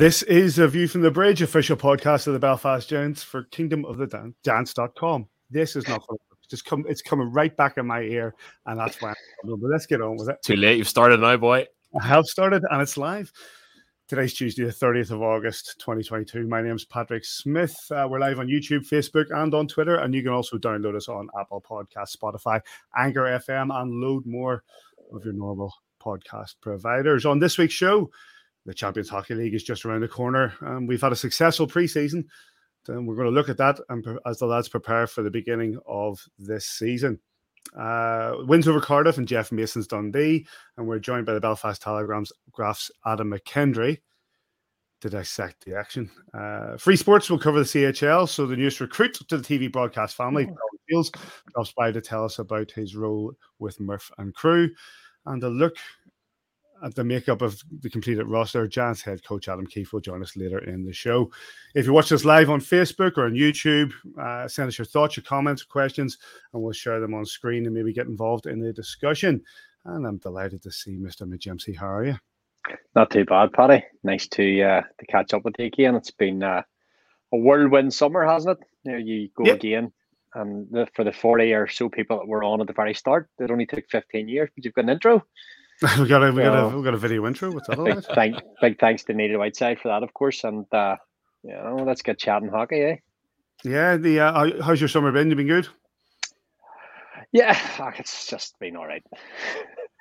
This is a View from the Bridge, official podcast of the Belfast Giants for Kingdom of the Dan- Dance.com. This is not just come it's coming right back in my ear, and that's why I'm but let's get on with it. Too late, you've started now, boy. I have started and it's live. Today's Tuesday, the 30th of August, 2022. My name's Patrick Smith. Uh, we're live on YouTube, Facebook, and on Twitter. And you can also download us on Apple Podcast, Spotify, Anchor FM, and load more of your normal podcast providers. On this week's show, the Champions Hockey League is just around the corner. Um, we've had a successful preseason. And we're going to look at that and as the lads prepare for the beginning of this season. Uh, wins over Cardiff and Jeff Mason's Dundee. And we're joined by the Belfast Telegram's Graph's Adam McKendry to dissect the action. Uh, Free Sports will cover the CHL. So the newest recruit to the TV broadcast family, oh. Shields, drops by to tell us about his role with Murph and crew. And a look at the makeup of the completed roster, Giants head coach Adam Keefe will join us later in the show. If you watch us live on Facebook or on YouTube, uh, send us your thoughts, your comments, questions, and we'll share them on screen and maybe get involved in the discussion. And I'm delighted to see Mr. McGimsey. How are you? Not too bad, Paddy. Nice to uh, to catch up with you again. It's been uh, a whirlwind summer, hasn't it? Know, you go yep. again, and the, for the 40 or so people that were on at the very start, it only took 15 years, but you've got an intro. we got a we got a we got a video intro. What's that? Big, thank, big thanks to Neil Whiteside for that, of course. And uh, you know, let's get chatting hockey, eh? Yeah. The uh, how's your summer been? You been good? Yeah, it's just been all right.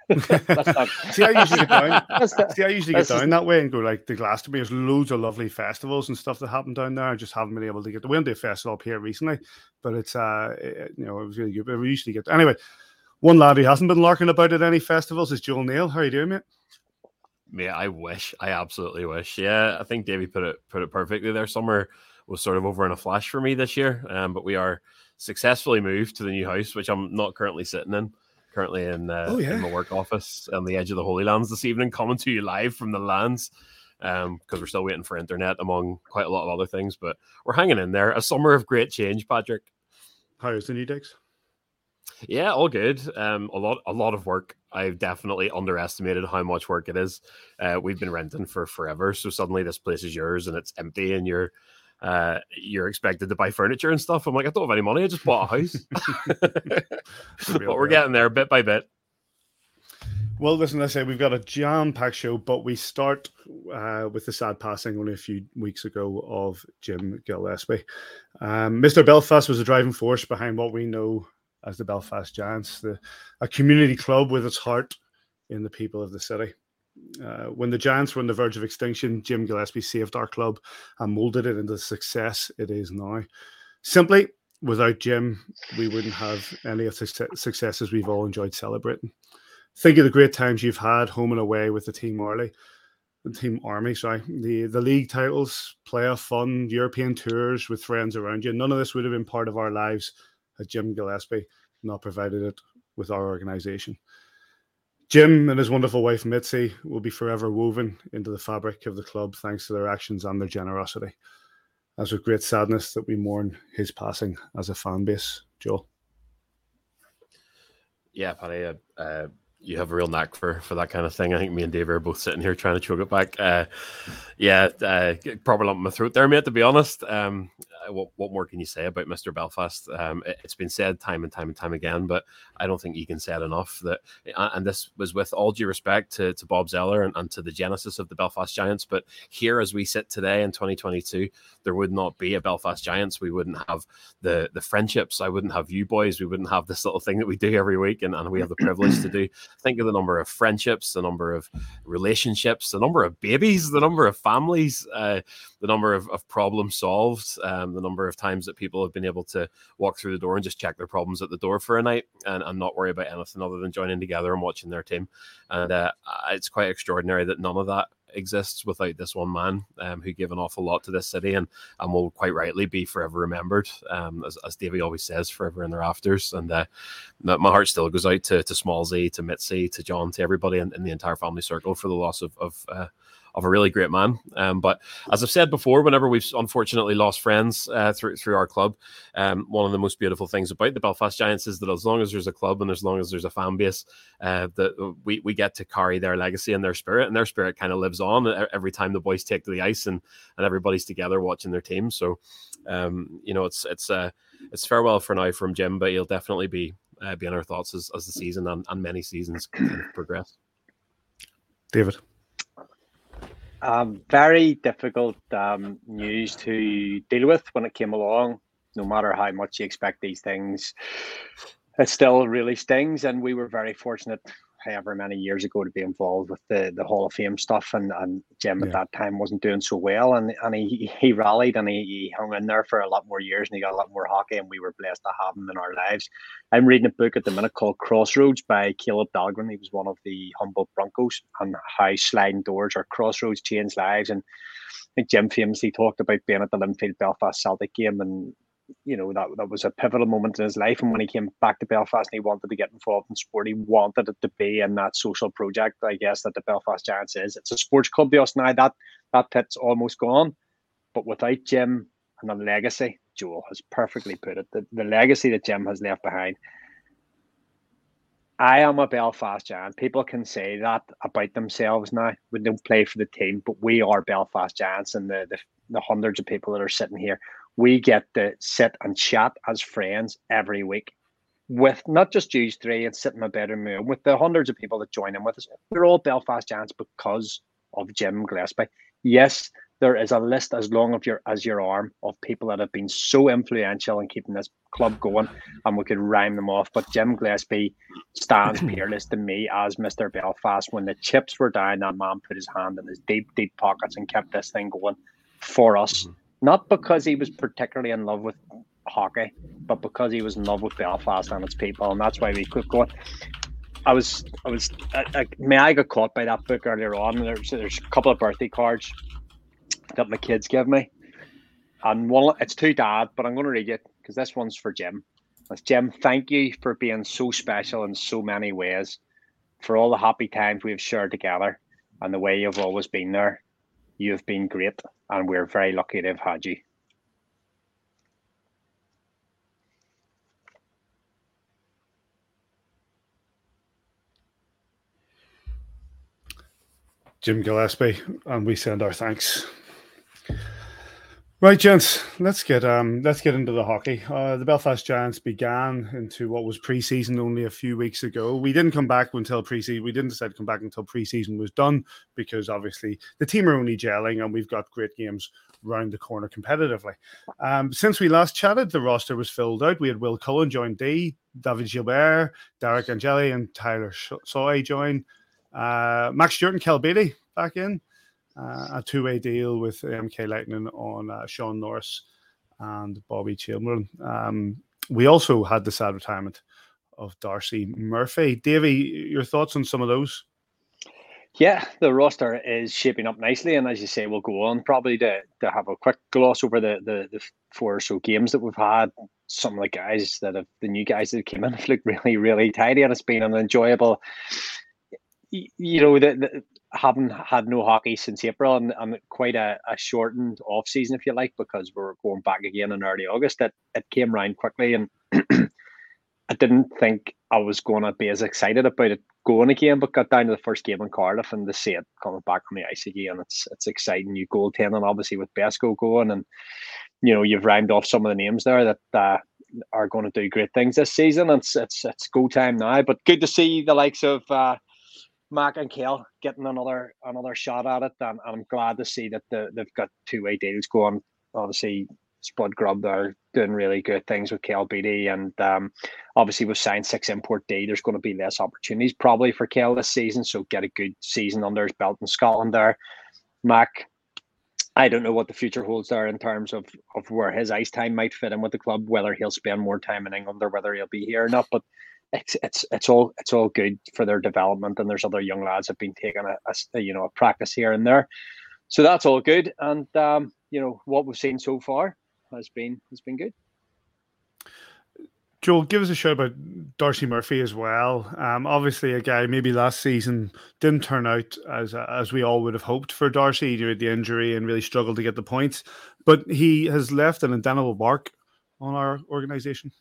see, I usually get down. see, I usually get down that way and go like the Glastonbury. There's loads of lovely festivals and stuff that happen down there. I just haven't been able to get. We went to a festival up here recently, but it's uh, it, you know, it was really good. But we usually get anyway. One lad who hasn't been larking about at any festivals is Joel Neal. How are you doing, mate? Mate, I wish. I absolutely wish. Yeah, I think Davey put it put it perfectly there. Summer was sort of over in a flash for me this year, um, but we are successfully moved to the new house, which I'm not currently sitting in. Currently in, uh, oh, yeah. in my work office on the edge of the Holy Lands this evening, coming to you live from the lands because um, we're still waiting for internet among quite a lot of other things. But we're hanging in there. A summer of great change, Patrick. How is the new digs? Yeah, all good. Um, a lot, a lot of work. I've definitely underestimated how much work it is. Uh, we've been renting for forever, so suddenly this place is yours and it's empty, and you're uh, you're expected to buy furniture and stuff. I'm like, I don't have any money. I just bought a house. but we're getting there bit by bit. Well, listen, I say we've got a jam-packed show, but we start uh, with the sad passing only a few weeks ago of Jim Gillespie. Um, Mr. Belfast was the driving force behind what we know as the Belfast Giants, the, a community club with its heart in the people of the city. Uh, when the Giants were on the verge of extinction, Jim Gillespie saved our club and molded it into the success it is now. Simply, without Jim, we wouldn't have any of the successes we've all enjoyed celebrating. Think of the great times you've had home and away with the team Arley, the team Army, sorry, the the league titles, playoff fun, European tours with friends around you. None of this would have been part of our lives Jim Gillespie not provided it with our organization. Jim and his wonderful wife Mitzi will be forever woven into the fabric of the club thanks to their actions and their generosity. As with great sadness that we mourn his passing as a fan base, Joel. Yeah, Paddy, uh, uh, you have a real knack for for that kind of thing. I think me and Dave are both sitting here trying to choke it back. Uh, yeah, uh, proper lump in my throat there, mate. To be honest, um, what, what more can you say about Mr. Belfast? Um, it, has been said time and time and time again, but I don't think you can say enough. That and this was with all due respect to, to Bob Zeller and, and to the genesis of the Belfast Giants. But here, as we sit today in 2022, there would not be a Belfast Giants. We wouldn't have the the friendships. I wouldn't have you boys. We wouldn't have this little thing that we do every week, and, and we have the privilege to do. Think of the number of friendships, the number of relationships, the number of babies, the number of families, uh, the number of, of problems solved, um, the number of times that people have been able to walk through the door and just check their problems at the door for a night and, and not worry about anything other than joining together and watching their team. And uh, it's quite extraordinary that none of that exists without this one man um, who gave an awful lot to this city and and will quite rightly be forever remembered um, as, as Davey always says forever in the rafters and uh, my heart still goes out to, to Small Z to Mitzi to John to everybody in, in the entire family circle for the loss of, of uh, of a really great man. Um, but as I've said before, whenever we've unfortunately lost friends uh, through through our club, um, one of the most beautiful things about the Belfast Giants is that as long as there's a club and as long as there's a fan base, uh, that we we get to carry their legacy and their spirit, and their spirit kind of lives on every time the boys take to the ice and and everybody's together watching their team. So, um, you know, it's it's uh, it's farewell for now from Jim, but he'll definitely be uh, be in our thoughts as, as the season and, and many seasons kind of progress. David. Um, very difficult um, news to deal with when it came along. No matter how much you expect these things, it still really stings. And we were very fortunate however many years ago to be involved with the, the Hall of Fame stuff. And, and Jim yeah. at that time wasn't doing so well. And, and he, he rallied and he, he hung in there for a lot more years and he got a lot more hockey. And we were blessed to have him in our lives. I'm reading a book at the minute called Crossroads by Kaleb Dahlgren. He was one of the Humboldt Broncos and how sliding doors or crossroads change lives. And I think Jim famously talked about being at the Linfield Belfast Celtic game and you know that that was a pivotal moment in his life. And when he came back to Belfast and he wanted to get involved in sport, he wanted it to be in that social project. I guess that the Belfast Giants is. It's a sports club to now. That that pit's almost gone, but without Jim and the legacy, Joel has perfectly put it. The, the legacy that Jim has left behind. I am a Belfast Giant. People can say that about themselves now. We don't play for the team, but we are Belfast Giants, and the, the the hundreds of people that are sitting here we get to sit and chat as friends every week with not just Jews three and sit in my bedroom room with the hundreds of people that join in with us. We're all Belfast Giants because of Jim Gillespie. Yes, there is a list as long of your as your arm of people that have been so influential in keeping this club going, and we could rhyme them off. But Jim Gillespie stands peerless to me as Mr. Belfast. When the chips were down, that man put his hand in his deep, deep pockets and kept this thing going for us. Mm-hmm. Not because he was particularly in love with hockey, but because he was in love with Belfast and its people, and that's why we kept going. I was, I was, I, I, may I got caught by that book earlier on. There's, there's a couple of birthday cards that my kids give me, and one, it's to dad, but I'm going to read it because this one's for Jim. It's Jim. Thank you for being so special in so many ways, for all the happy times we've shared together, and the way you've always been there. You've been great, and we're very lucky to have had you. Jim Gillespie, and we send our thanks. Right, gents, let's get um let's get into the hockey. Uh, the Belfast Giants began into what was preseason only a few weeks ago. We didn't come back until preseason. We didn't decide to come back until preseason was done because obviously the team are only gelling and we've got great games round the corner competitively. Um, since we last chatted, the roster was filled out. We had Will Cullen join D, David Gilbert, Derek Angeli, and Tyler Soy join. Uh, Max Stewart and Kel Beatty back in a two way deal with MK Lightning on uh, Sean Norris and Bobby Chamberlain. Um, we also had the sad retirement of Darcy Murphy. Davey, your thoughts on some of those? Yeah, the roster is shaping up nicely, and as you say, we'll go on probably to, to have a quick gloss over the, the, the four or so games that we've had. Some of the guys that have the new guys that came in have looked really, really tidy, and it's been an enjoyable. You know, the, the haven't had no hockey since April and, and quite a, a shortened off season, if you like, because we're going back again in early August. It it came around quickly, and I didn't think I was going to be as excited about it going again, but got down to the first game in Cardiff and to see it coming back on the ice again, it's it's exciting. New goaltending, obviously with Besco going, and you know, you've rhymed off some of the names there that uh, are going to do great things this season. It's it's it's go time now. But good to see the likes of uh, Mac and Kale getting another another shot at it, and, and I'm glad to see that the, they've got two way deals going. Obviously, Spud Grub are doing really good things with Beatty, and um, obviously with signed six import D, there's going to be less opportunities probably for Kel this season. So get a good season under his belt in Scotland there. Mac, I don't know what the future holds there in terms of of where his ice time might fit in with the club, whether he'll spend more time in England or whether he'll be here or not. But it's it's it's all it's all good for their development, and there's other young lads have been taking a, a you know a practice here and there, so that's all good. And um, you know what we've seen so far has been has been good. Joel, give us a shout about Darcy Murphy as well. Um, obviously, a guy maybe last season didn't turn out as as we all would have hoped for Darcy due to the injury and really struggled to get the points, but he has left an indelible mark on our organisation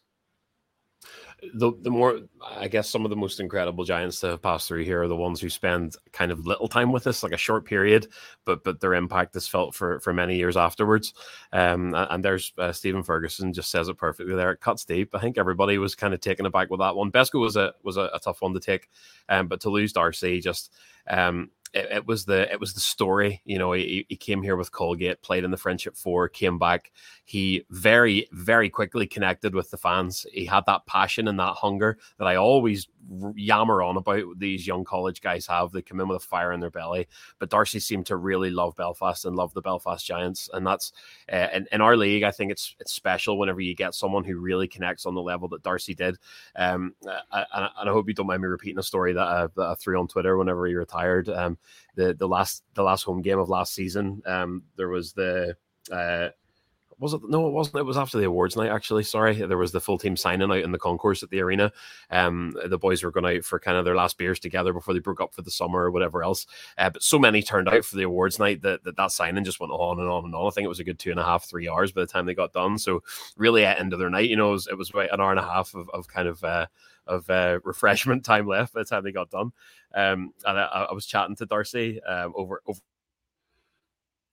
the the more I guess some of the most incredible giants to have passed through here are the ones who spend kind of little time with us, like a short period, but but their impact is felt for for many years afterwards. Um, and there's uh, Stephen Ferguson just says it perfectly there. It cuts deep. I think everybody was kind of taken aback with that one. Besco was a was a, a tough one to take, um, but to lose Darcy just um it, it, was the it was the story. You know, he, he came here with Colgate, played in the Friendship Four, came back. He very very quickly connected with the fans. He had that passion and that hunger that I always yammer on about these young college guys have. They come in with a fire in their belly. But Darcy seemed to really love Belfast and love the Belfast Giants, and that's uh, in, in our league. I think it's it's special whenever you get someone who really connects on the level that Darcy did. Um, I, I, and I hope you don't mind me repeating a story that I, that I threw on Twitter whenever he retired. Um, the the last the last home game of last season, um, there was the uh, was it? No, it wasn't. It was after the awards night. Actually, sorry. There was the full team signing out in the concourse at the arena. Um, the boys were going out for kind of their last beers together before they broke up for the summer or whatever else. Uh, but so many turned out for the awards night that, that that signing just went on and on and on. I think it was a good two and a half, three hours by the time they got done. So really, at end of their night, you know, it was, it was about an hour and a half of, of kind of. Uh, of uh, refreshment time left by the time they got done. Um, and I, I, was chatting to Darcy um, over over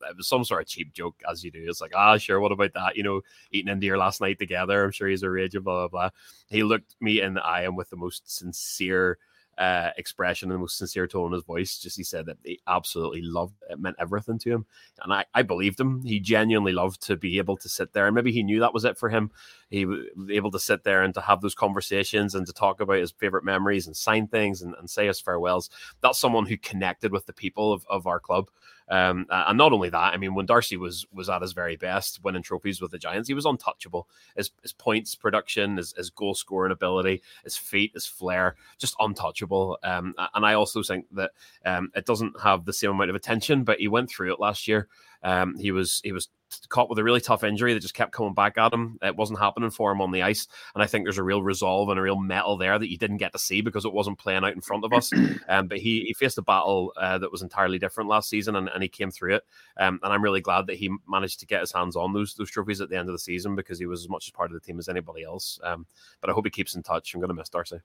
it was some sort of cheap joke, as you do. It's like, ah, sure, what about that? You know, eating in deer last night together. I'm sure he's a rage, blah, blah, blah. He looked me in the eye and with the most sincere uh, expression and the most sincere tone in his voice. Just he said that he absolutely loved it, meant everything to him. And I, I believed him. He genuinely loved to be able to sit there. And maybe he knew that was it for him. He was able to sit there and to have those conversations and to talk about his favorite memories and sign things and, and say his farewells. That's someone who connected with the people of, of our club. Um, and not only that, I mean, when Darcy was was at his very best, winning trophies with the Giants, he was untouchable. His, his points production, his, his goal scoring ability, his feet, his flair, just untouchable. Um, and I also think that um, it doesn't have the same amount of attention, but he went through it last year. Um, he was he was caught with a really tough injury that just kept coming back at him. It wasn't happening for him on the ice, and I think there's a real resolve and a real metal there that you didn't get to see because it wasn't playing out in front of us. Um, but he he faced a battle uh, that was entirely different last season, and, and he came through it. Um, and I'm really glad that he managed to get his hands on those those trophies at the end of the season because he was as much as part of the team as anybody else. Um, but I hope he keeps in touch. I'm going to miss Darcy.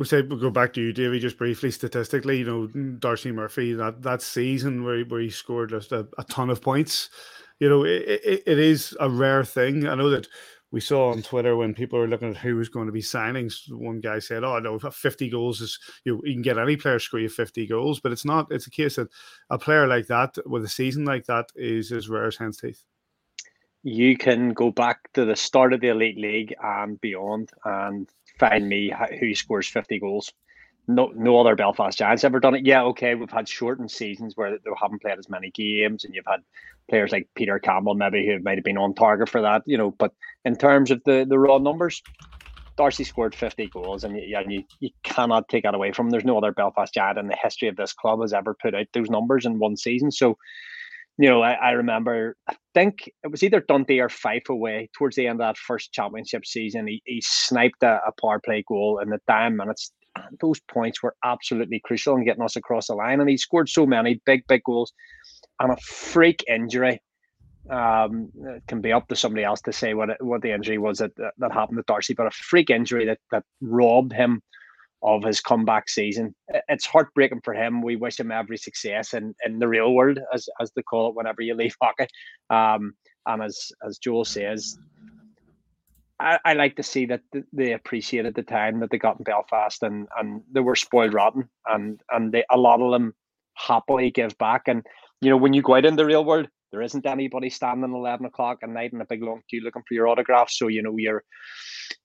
We'll say we'll go back to you, Davey, just briefly. Statistically, you know, mm. Darcy Murphy that that season where where he scored just a, a ton of points. You know, it, it, it is a rare thing. I know that we saw on Twitter when people were looking at who was going to be signings. One guy said, "Oh no, fifty goals is you, know, you can get any player score you fifty goals," but it's not. It's a case that a player like that with a season like that is as rare as hen's teeth. You can go back to the start of the elite league and beyond, and find me who scores 50 goals. No, no other Belfast Giants ever done it. Yeah, okay, we've had shortened seasons where they haven't played as many games, and you've had players like Peter Campbell maybe who might have been on target for that, you know. But in terms of the the raw numbers, Darcy scored 50 goals, and you, you, you cannot take that away from him. There's no other Belfast Giant in the history of this club has ever put out those numbers in one season. So you know, I, I, remember, I think it was either Dundee or Fife away towards the end of that first championship season. He, he sniped a, a power play goal in the time minutes. And those points were absolutely crucial in getting us across the line. And he scored so many big, big goals. And a freak injury um, it can be up to somebody else to say what it, what the injury was that, that, that happened to Darcy, but a freak injury that, that robbed him of his comeback season. It's heartbreaking for him. We wish him every success in, in the real world, as as they call it, whenever you leave hockey. Um, And as as Joel says, I, I like to see that they appreciated the time that they got in Belfast and and they were spoiled rotten and and they a lot of them happily give back. And you know, when you go out in the real world, there isn't anybody standing eleven o'clock at night in a big long queue looking for your autograph. So you know you're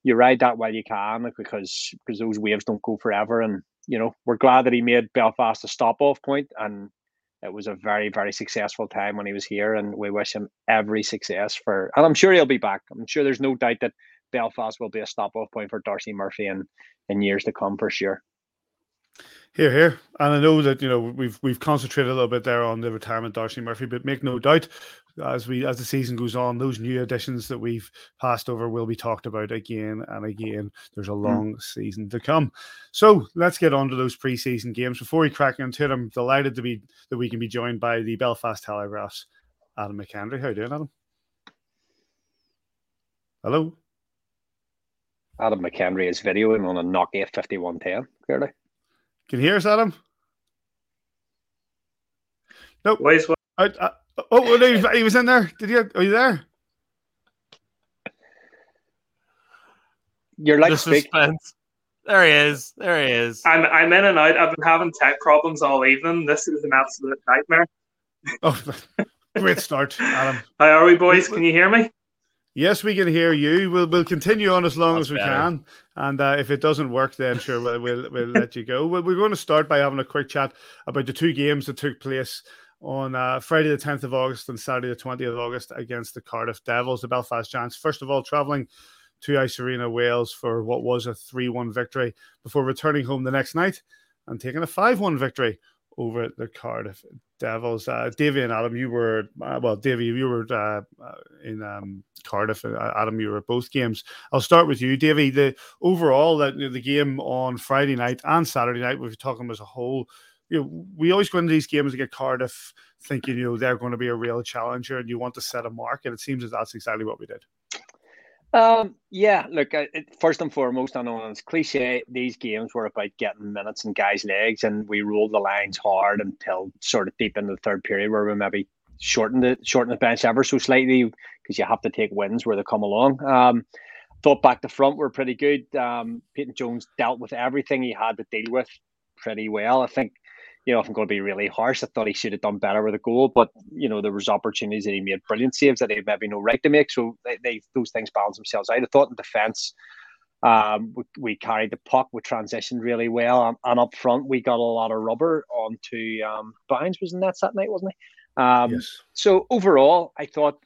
you ride that while you can because because those waves don't go forever. And you know we're glad that he made Belfast a stop off point, and it was a very very successful time when he was here. And we wish him every success for. And I'm sure he'll be back. I'm sure there's no doubt that Belfast will be a stop off point for Darcy Murphy in in years to come for sure. Here, here, and I know that you know we've we've concentrated a little bit there on the retirement Darcy Murphy, but make no doubt, as we as the season goes on, those new additions that we've passed over will be talked about again and again. There's a hmm. long mm. season to come, so let's get on to those preseason games. Before we crack into it, I'm delighted to be that we can be joined by the Belfast Telegraph's Adam McKendry. How you doing, Adam? Hello. Adam McKendry is videoing on a Nokia 5110, clearly. Can you hear us, Adam? Nope. Wait, what? I, I, oh, oh no, he was in there. Did you? Are you there? You're like the suspense. There he is. There he is. I'm I'm in and out. I've been having tech problems all evening. This is an absolute nightmare. Oh, great start, Adam. How are we, boys? Can you hear me? Yes, we can hear you. We'll we'll continue on as long That's as we better. can, and uh, if it doesn't work, then sure we'll we'll, we'll let you go. We're going to start by having a quick chat about the two games that took place on uh, Friday the 10th of August and Saturday the 20th of August against the Cardiff Devils, the Belfast Giants. First of all, travelling to Ice Arena, Wales for what was a 3 1 victory before returning home the next night and taking a 5 1 victory over the Cardiff Devils. Uh, Davy and Adam, you were uh, well, Davy, you were uh, uh in um, Cardiff. Uh, Adam, you were at both games. I'll start with you, Davy. The overall that the game on Friday night and Saturday night, we're talking as a whole. You know, we always go into these games get Cardiff thinking, you know, they're going to be a real challenger, and you want to set a mark, and it seems that that's exactly what we did. Um, yeah, look, it, first and foremost, I know it's cliche. These games were about getting minutes and guys' legs, and we rolled the lines hard until sort of deep into the third period, where we maybe shortened the shortened the bench ever so slightly because you have to take wins where they come along. Um, thought back to front were pretty good. Um, Peyton Jones dealt with everything he had to deal with pretty well. I think you know, if I'm going to be really harsh, I thought he should have done better with a goal. But you know, there was opportunities that he made brilliant saves that he had maybe no right to make. So they, they those things balance themselves out. I thought in defence, um, we, we, carried the puck, we transitioned really well, and, and, up front we got a lot of rubber onto um, Bounds was in that that night, wasn't he? Um, yes. So overall, I thought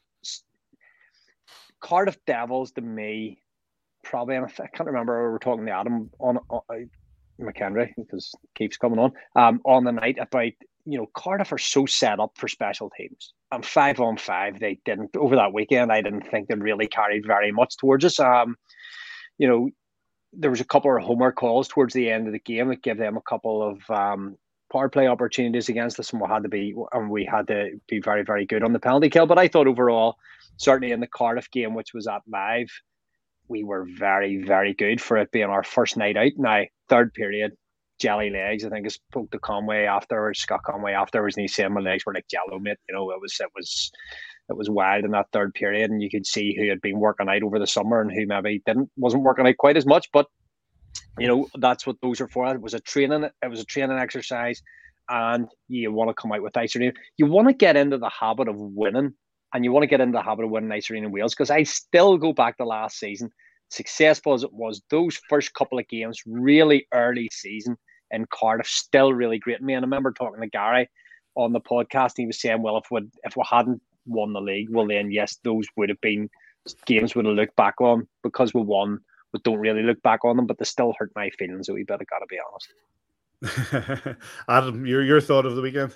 Cardiff Devils to me probably, and I can't remember we were talking to Adam on, on McKendry because keeps coming on. Um, on the night about you know Cardiff are so set up for special teams. And five on five. They didn't over that weekend I didn't think they really carried very much towards us. Um you know there was a couple of homework calls towards the end of the game that gave them a couple of um power play opportunities against us and we had to be and we had to be very very good on the penalty kill. But I thought overall certainly in the Cardiff game which was at live we were very, very good for it being our first night out. Now, third period, jelly legs. I think I spoke to Conway afterwards, Scott Conway afterwards, and he said my legs were like jello, mate. You know, it was it was it was wild in that third period, and you could see who had been working out over the summer and who maybe didn't wasn't working out quite as much. But you know, that's what those are for. It was a training, it was a training exercise, and you want to come out with ice You want to get into the habit of winning and you want to get into the habit of winning Arena in Wales because I still go back to last season, successful as it was, those first couple of games, really early season in Cardiff, still really great. Me and I remember talking to Gary on the podcast. he was saying, "Well, if we if we hadn't won the league, well then yes, those would have been games would have looked back on because we won. We don't really look back on them, but they still hurt my feelings a wee bit. I gotta be honest." Adam, your your thought of the weekend?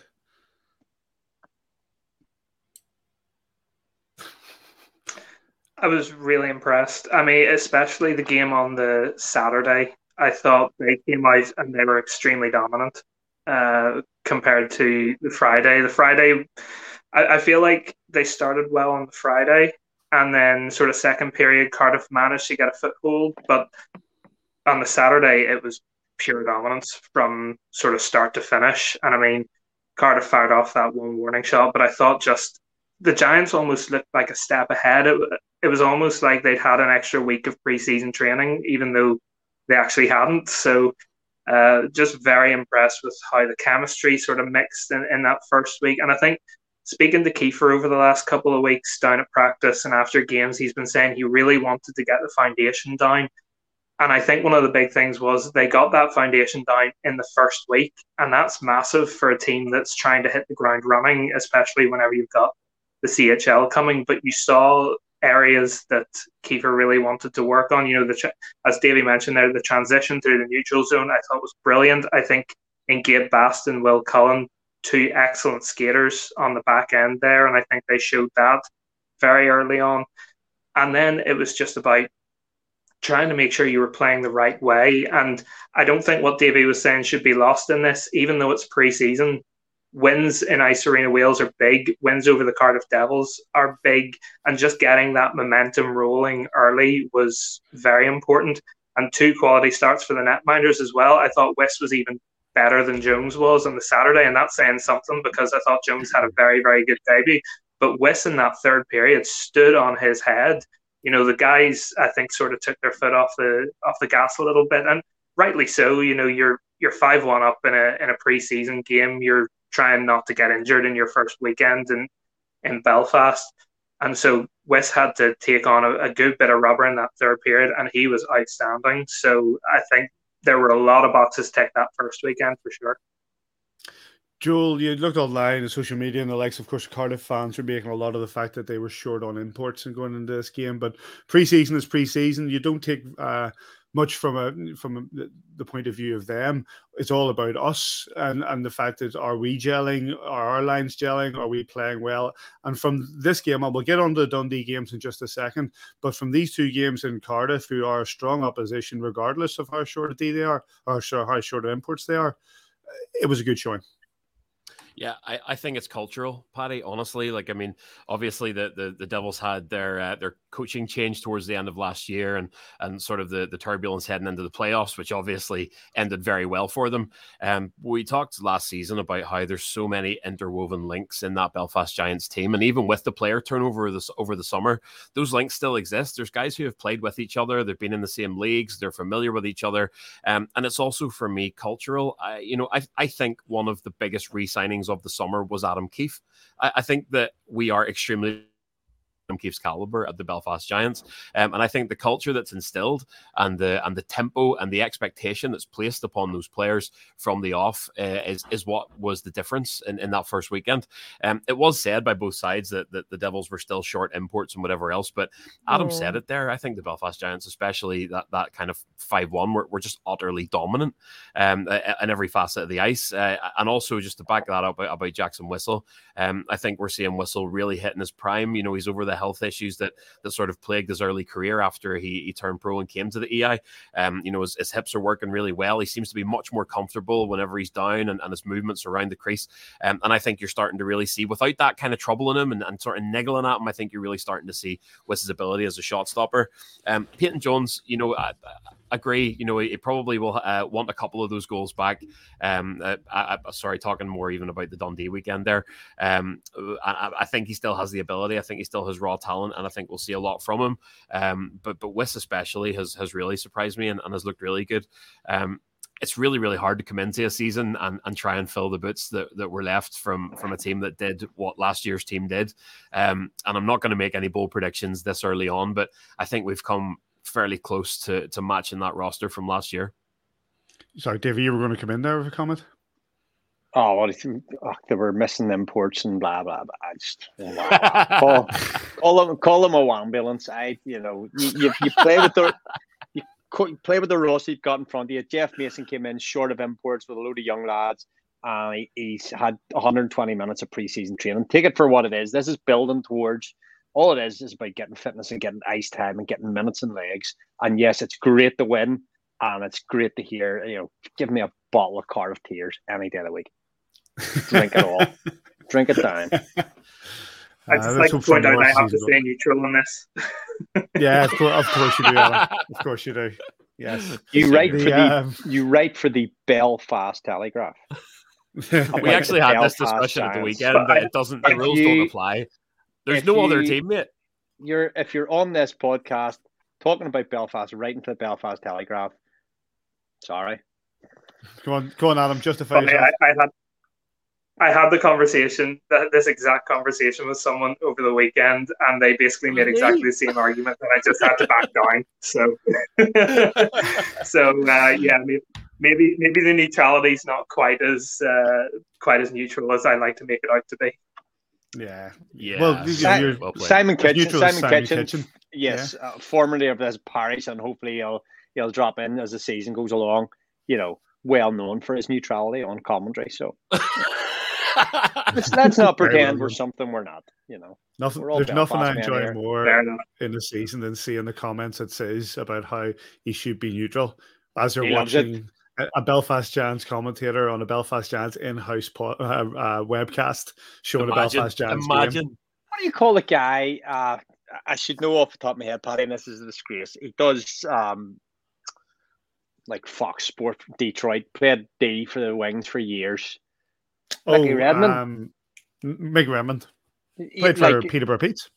I was really impressed. I mean, especially the game on the Saturday. I thought they came out and they were extremely dominant uh, compared to the Friday. The Friday, I, I feel like they started well on the Friday, and then sort of second period, Cardiff managed to get a foothold, but on the Saturday it was pure dominance from sort of start to finish. And I mean, Cardiff fired off that one warning shot, but I thought just the Giants almost looked like a step ahead. It, it was almost like they'd had an extra week of preseason training, even though they actually hadn't. So, uh, just very impressed with how the chemistry sort of mixed in, in that first week. And I think speaking to Kiefer over the last couple of weeks down at practice and after games, he's been saying he really wanted to get the foundation down. And I think one of the big things was they got that foundation down in the first week. And that's massive for a team that's trying to hit the ground running, especially whenever you've got the CHL coming. But you saw areas that Kiefer really wanted to work on. You know, the as Davey mentioned there, the transition through the neutral zone I thought was brilliant. I think in Gabe Baston, Will Cullen, two excellent skaters on the back end there, and I think they showed that very early on. And then it was just about trying to make sure you were playing the right way. And I don't think what Davey was saying should be lost in this, even though it's preseason. Wins in Ice Arena Wales are big. Wins over the Cardiff Devils are big. And just getting that momentum rolling early was very important. And two quality starts for the netminders as well. I thought west was even better than Jones was on the Saturday, and that's saying something because I thought Jones had a very, very good debut. But Wiss in that third period stood on his head you know the guys I think sort of took their foot off the off the gas a little bit, and rightly so. You know you're you're five one up in a in a preseason game. You're trying not to get injured in your first weekend in in Belfast, and so Wes had to take on a, a good bit of rubber in that third period, and he was outstanding. So I think there were a lot of boxes ticked that first weekend for sure. Joel, you looked online and social media and the likes, of course, Cardiff fans were making a lot of the fact that they were short on imports and going into this game. But preseason is preseason. You don't take uh, much from a from the point of view of them. It's all about us and and the fact that are we gelling, are our lines gelling, are we playing well? And from this game, I will get on to the Dundee games in just a second. But from these two games in Cardiff, who are strong opposition, regardless of how short a D they are or how short of imports they are, it was a good showing. Yeah, I, I think it's cultural, Paddy. Honestly, like I mean, obviously the the, the Devils had their uh, their coaching change towards the end of last year, and and sort of the the turbulence heading into the playoffs, which obviously ended very well for them. Um, we talked last season about how there's so many interwoven links in that Belfast Giants team, and even with the player turnover this over the summer, those links still exist. There's guys who have played with each other, they've been in the same leagues, they're familiar with each other, um, and it's also for me cultural. I, you know, I I think one of the biggest re-signings of the summer was Adam Keefe. I, I think that we are extremely Keefe's caliber at the Belfast Giants. Um, and I think the culture that's instilled and the and the tempo and the expectation that's placed upon those players from the off uh, is is what was the difference in, in that first weekend. Um, it was said by both sides that, that the Devils were still short imports and whatever else, but Adam oh. said it there. I think the Belfast Giants, especially that that kind of five one, were, were just utterly dominant um, in every facet of the ice. Uh, and also just to back that up about, about Jackson Whistle, um, I think we're seeing Whistle really hitting his prime. You know, he's over the health issues that that sort of plagued his early career after he, he turned pro and came to the EI. Um, you know, his, his, hips are working really well. He seems to be much more comfortable whenever he's down and, and his movements around the crease. Um, and I think you're starting to really see, without that kind of troubling him and, and sort of niggling at him, I think you're really starting to see his ability as a shot stopper. Um, Peyton Jones, you know, I, I agree. You know, he probably will uh, want a couple of those goals back. Um, uh, I, I, sorry, talking more even about the Dundee weekend there. Um, I, I, think he still has the ability. I think he still has raw talent, and I think we'll see a lot from him. Um, but but Wiss especially has has really surprised me and, and has looked really good. Um, it's really really hard to come into a season and, and try and fill the boots that, that were left from from a team that did what last year's team did um, and i'm not going to make any bold predictions this early on but i think we've come fairly close to to matching that roster from last year sorry Davey, you were going to come in there with a comment Oh, well, oh, they were missing imports and blah blah blah. I just oh, call, call them call them a ambulance. I you know you, you, you play with the you play with the roster you've got in front of you. Jeff Mason came in short of imports with a load of young lads. and he, he's had 120 minutes of preseason training. Take it for what it is. This is building towards all it is is about getting fitness and getting ice time and getting minutes and legs. And yes, it's great to win, and it's great to hear. You know, give me a bottle of Cardiff Tears any day of the week. Drink it all. Drink it down. I just uh, like to point out I have to stay neutral on this. yeah, of course, of course you do. Alan. Of course you do. Yes, you write the, for the um... you write for the Belfast Telegraph. we actually had Belfast this discussion at the weekend, but it doesn't. The rules you, don't apply. There's no you, other team, mate. You're if you're on this podcast talking about Belfast, writing to the Belfast Telegraph. Sorry. Go on, go on, Adam. Justify. I, I, had I had the conversation, this exact conversation with someone over the weekend, and they basically made exactly the same argument, and I just had to back down. So, so uh, yeah, maybe maybe the neutrality is not quite as uh, quite as neutral as I like to make it out to be. Yeah, yeah. Well, you're, well Simon Kitchen, Simon, Simon Kitchen, Kitchen, yes, yeah. uh, formerly of this parish, and hopefully he'll he'll drop in as the season goes along. You know, well known for his neutrality on commentary. So. let's, let's not pretend we're something we're not. You know, nothing. There's nothing I enjoy more in the season than seeing the comments it says about how he should be neutral as you're he watching a Belfast Giants commentator on a Belfast Giants in-house po- uh, uh, webcast showing imagine, a Belfast Giants imagine. game. What do you call a guy? Uh, I should know off the top of my head, Paddy, and this is a disgrace. He does um, like Fox Sport Detroit, played D for the Wings for years. Oh, Mickey Redmond. Um, Mickey Redmond. Played for like, Peterborough Petes.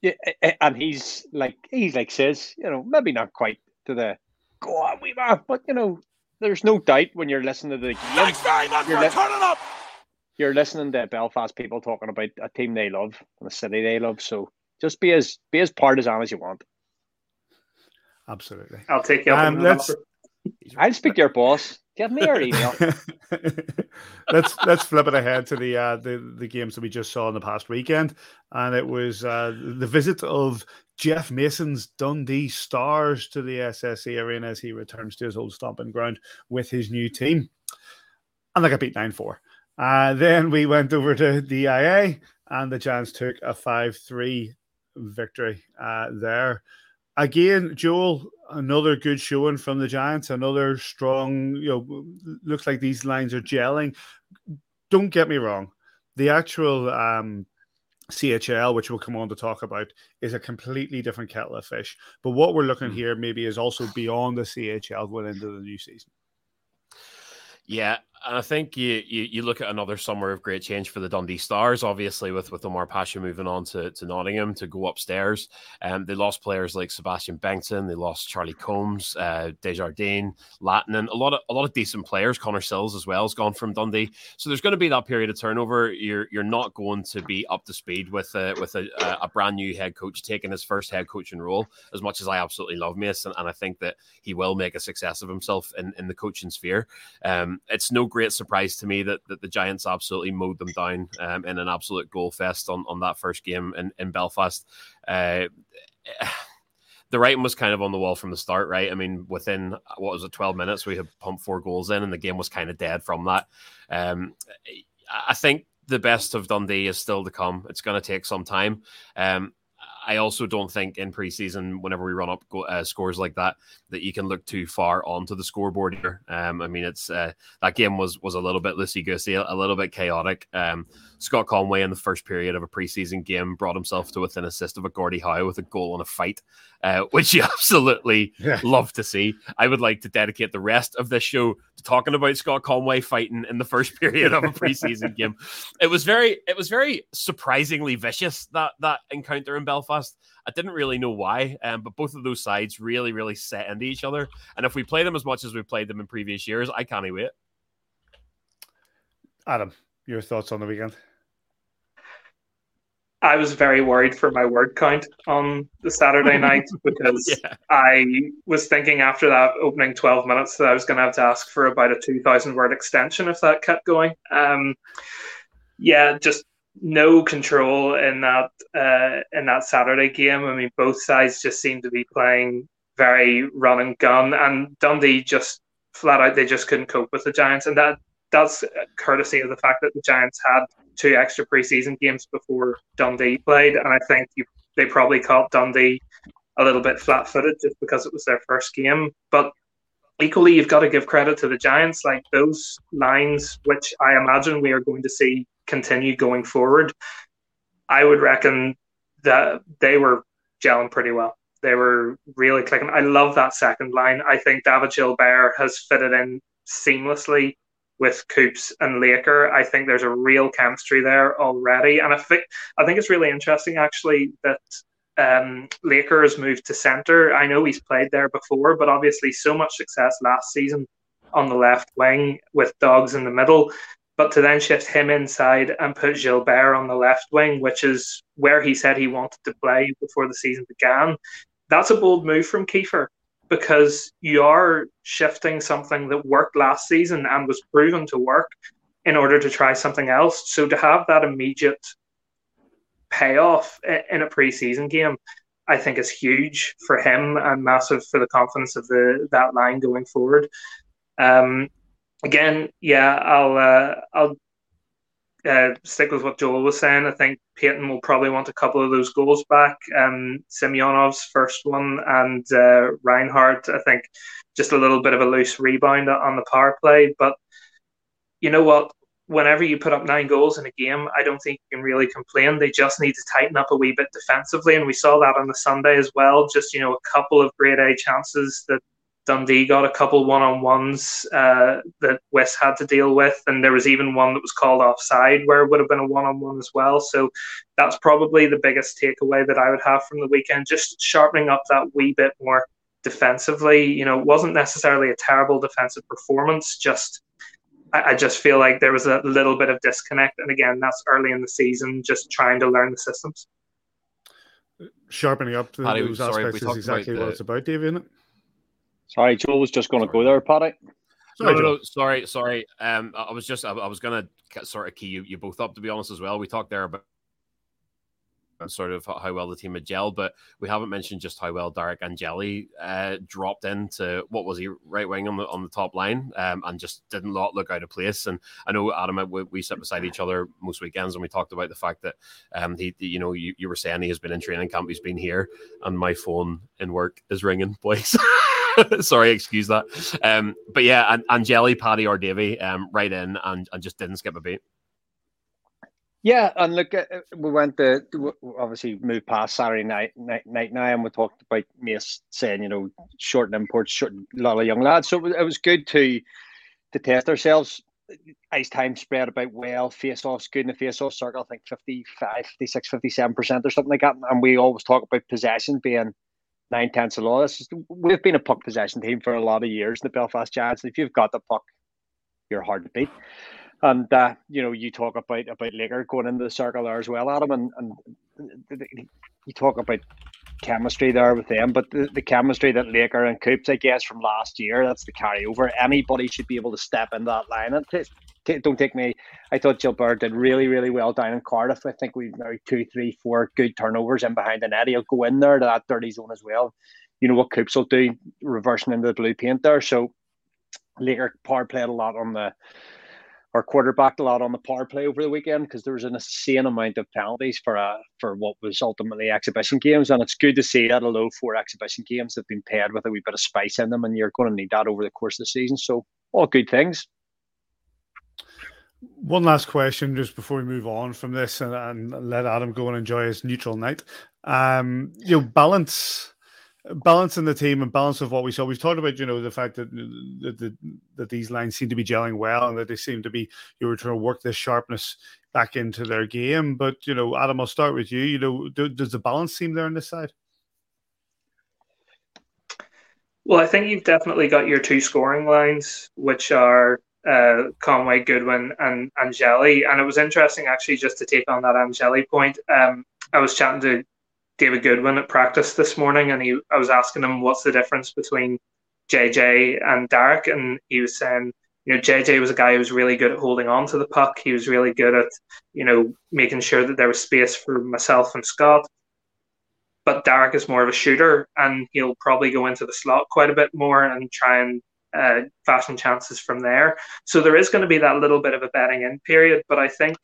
Yeah, and he's like he's like says, you know, maybe not quite to the go on, we man, but you know, there's no doubt when you're listening to the game. Thanks very much for li- turning up. You're listening to Belfast people talking about a team they love and a city they love. So just be as be as partisan as you want. Absolutely. I'll take you um, let's, I'll speak to your boss. Give me your email. let's let's flip it ahead to the uh, the the games that we just saw in the past weekend, and it was uh, the visit of Jeff Mason's Dundee Stars to the SSE Arena as he returns to his old stomping ground with his new team, and they got beat nine four. Uh, then we went over to the IA, and the Giants took a five three victory uh, there again, Joel, another good showing from the Giants. Another strong, you know, looks like these lines are gelling. Don't get me wrong, the actual um, CHL, which we'll come on to talk about, is a completely different kettle of fish. But what we're looking mm. here maybe is also beyond the CHL going into the new season. Yeah, and I think you, you, you look at another summer of great change for the Dundee Stars, obviously with with Omar Pacha moving on to, to Nottingham to go upstairs. Um, they lost players like Sebastian Bengtsson, they lost Charlie Combs, uh, Desjardins, and a lot of a lot of decent players. Connor Sills as well has gone from Dundee, so there's going to be that period of turnover. You're you're not going to be up to speed with a, with a, a brand new head coach taking his first head coaching role. As much as I absolutely love Mason, and I think that he will make a success of himself in, in the coaching sphere. Um, it's no great surprise to me that, that the Giants absolutely mowed them down um, in an absolute goal fest on, on that first game in, in Belfast. Uh, the writing was kind of on the wall from the start, right? I mean, within what was it, 12 minutes, we had pumped four goals in, and the game was kind of dead from that. Um, I think the best of Dundee is still to come. It's going to take some time. Um, I also don't think in preseason, whenever we run up uh, scores like that, that you can look too far onto the scoreboard here. Um, I mean, it's uh, that game was was a little bit loosey goosey, a little bit chaotic. Um, Scott Conway in the first period of a preseason game brought himself to within assist of a Gordie Howe with a goal and a fight, uh, which you absolutely yeah. love to see. I would like to dedicate the rest of this show to talking about Scott Conway fighting in the first period of a preseason game. It was very, it was very surprisingly vicious that that encounter in Belfast. I didn't really know why, um, but both of those sides really, really set into each other. And if we play them as much as we've played them in previous years, I can't wait. Adam, your thoughts on the weekend? I was very worried for my word count on the Saturday night because yeah. I was thinking after that opening 12 minutes that I was going to have to ask for about a 2,000 word extension if that kept going. Um, yeah, just no control in that uh, in that Saturday game. I mean, both sides just seemed to be playing very run and gun, and Dundee just flat out they just couldn't cope with the Giants, and that that's courtesy of the fact that the Giants had two extra preseason games before Dundee played, and I think you, they probably caught Dundee a little bit flat-footed just because it was their first game. But equally, you've got to give credit to the Giants, like those lines, which I imagine we are going to see continue going forward. I would reckon that they were gelling pretty well. They were really clicking. I love that second line. I think David Gilbert has fitted in seamlessly with Coops and Laker. I think there's a real chemistry there already, and I think I think it's really interesting actually that um, Laker has moved to centre. I know he's played there before, but obviously so much success last season on the left wing with Dogs in the middle. But to then shift him inside and put Gilbert on the left wing, which is where he said he wanted to play before the season began, that's a bold move from Kiefer because you are shifting something that worked last season and was proven to work in order to try something else. So to have that immediate payoff in a preseason game, I think is huge for him and massive for the confidence of the that line going forward. Um, again, yeah, I'll uh, I'll uh, stick with what Joel was saying. I think Peyton will probably want a couple of those goals back. Um, Semyonov's first one and uh, Reinhart, I think, just a little bit of a loose rebound on the power play. But you know what? Whenever you put up nine goals in a game, I don't think you can really complain. They just need to tighten up a wee bit defensively, and we saw that on the Sunday as well. Just you know, a couple of great A chances that Dundee got a couple one on ones uh, that West had to deal with, and there was even one that was called offside where it would have been a one on one as well. So that's probably the biggest takeaway that I would have from the weekend, just sharpening up that wee bit more defensively. You know, it wasn't necessarily a terrible defensive performance, just I, I just feel like there was a little bit of disconnect. And again, that's early in the season, just trying to learn the systems. Sharpening up Paddy, those sorry, aspects is exactly what it's about, Dave, isn't it? Sorry, Joel was just going to go there, Paddy. Sorry, no, no, no, sorry, sorry. Um, I was just, I, I was going to sort of key you, you both up, to be honest, as well. We talked there about sort of how well the team had gelled, but we haven't mentioned just how well Derek Angeli uh, dropped into what was he right wing on the on the top line, um, and just did not look out of place. And I know Adam, we, we sit beside each other most weekends, and we talked about the fact that um, he, you know, you, you were saying he has been in training camp, he's been here, and my phone in work is ringing, boys. Sorry, excuse that. Um, but yeah, and Angeli, Paddy, or Davy, um, right in and, and just didn't skip a beat. Yeah, and look, uh, we went to obviously moved past Saturday night, night, night now, and we talked about Mace saying, you know, short imports, short, a lot of young lads. So it was, it was good to to test ourselves. Ice time spread about well, face offs good in the face off circle, I think 55, 56, 57% or something like that. And we always talk about possession being nine tenths of law. This is, we've been a puck possession team for a lot of years, in the Belfast Giants. If you've got the puck, you're hard to beat. And uh, you know, you talk about about Laker going into the circle there as well, Adam, and and you talk about chemistry there with them, but the, the chemistry that Laker and Coops, I guess, from last year, that's the carryover. Anybody should be able to step in that line. And t- t- don't take me. I thought Gilbert did really, really well down in Cardiff. I think we've maybe two, three, four good turnovers in behind the net. He'll go in there to that dirty zone as well. You know what Coops will do, reversing into the blue paint there. So Laker power played a lot on the or quarterbacked a lot on the power play over the weekend because there was an insane amount of penalties for a for what was ultimately exhibition games, and it's good to see that although four exhibition games have been paired with a wee bit of spice in them, and you're going to need that over the course of the season. So all good things. One last question, just before we move on from this, and, and let Adam go and enjoy his neutral night. Um, you know, balance balancing the team and balance of what we saw. We've talked about, you know, the fact that that, that, that these lines seem to be gelling well and that they seem to be you were trying to work this sharpness back into their game. But you know, Adam, I'll start with you. You know, do, does the balance seem there on this side? Well, I think you've definitely got your two scoring lines, which are uh, Conway, Goodwin, and Angeli. And it was interesting actually just to take on that Angeli point. Um, I was chatting to David Goodwin at practice this morning, and he I was asking him what's the difference between JJ and Derek, and he was saying, you know, JJ was a guy who was really good at holding on to the puck. He was really good at, you know, making sure that there was space for myself and Scott. But Derek is more of a shooter, and he'll probably go into the slot quite a bit more and try and uh, fashion chances from there. So there is going to be that little bit of a betting in period, but I think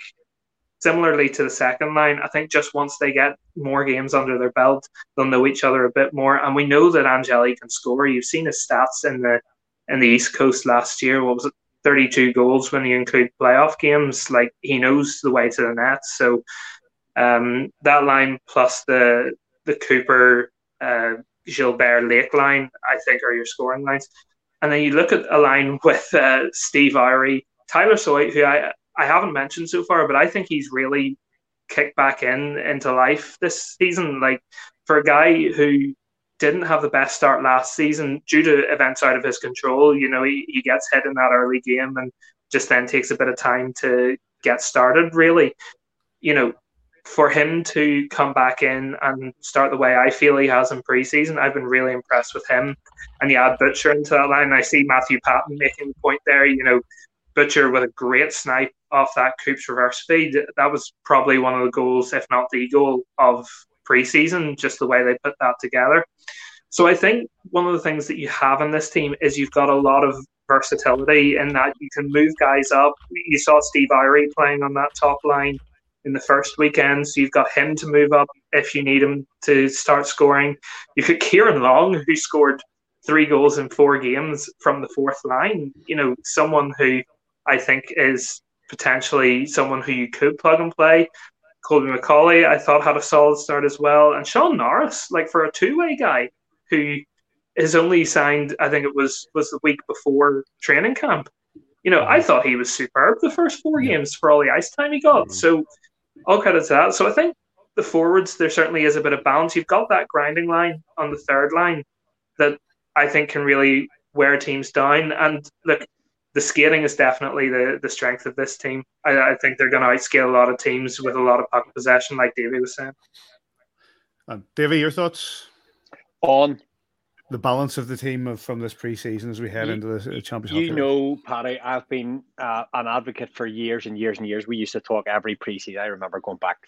similarly to the second line, I think just once they get more games under their belt, they'll know each other a bit more. And we know that Angeli can score. You've seen his stats in the in the East Coast last year. What was it? 32 goals when you include playoff games. Like he knows the way to the net. So um, that line plus the the Cooper uh, Gilbert Lake line, I think, are your scoring lines. And then you look at a line with uh, Steve Owre Tyler Soy, who I I haven't mentioned so far, but I think he's really kicked back in into life this season. Like for a guy who didn't have the best start last season due to events out of his control, you know, he, he gets hit in that early game and just then takes a bit of time to get started. Really, you know, for him to come back in and start the way I feel he has in preseason, I've been really impressed with him. And you add Butcher into that line. I see Matthew Patten making the point there. You know, Butcher with a great snipe off that Coops reverse feed. That was probably one of the goals, if not the goal of preseason, just the way they put that together. So I think one of the things that you have in this team is you've got a lot of versatility in that you can move guys up. You saw Steve Owre playing on that top line in the first weekend, so you've got him to move up if you need him to start scoring. You could Kieran Long, who scored three goals in four games from the fourth line. You know, someone who I think is potentially someone who you could plug and play. Colby McAuley, I thought had a solid start as well, and Sean Norris, like for a two-way guy who is only signed, I think it was was the week before training camp. You know, I mm-hmm. thought he was superb the first four games for all the ice time he got. Mm-hmm. So all credit to that. So I think the forwards there certainly is a bit of balance. You've got that grinding line on the third line that I think can really wear teams down. And look, the skating is definitely the, the strength of this team. I, I think they're going to outscale a lot of teams with a lot of puck possession, like Davey was saying. And Davey, your thoughts on the balance of the team of, from this preseason as we head you, into the championship? You know, Paddy, I've been uh, an advocate for years and years and years. We used to talk every preseason. I remember going back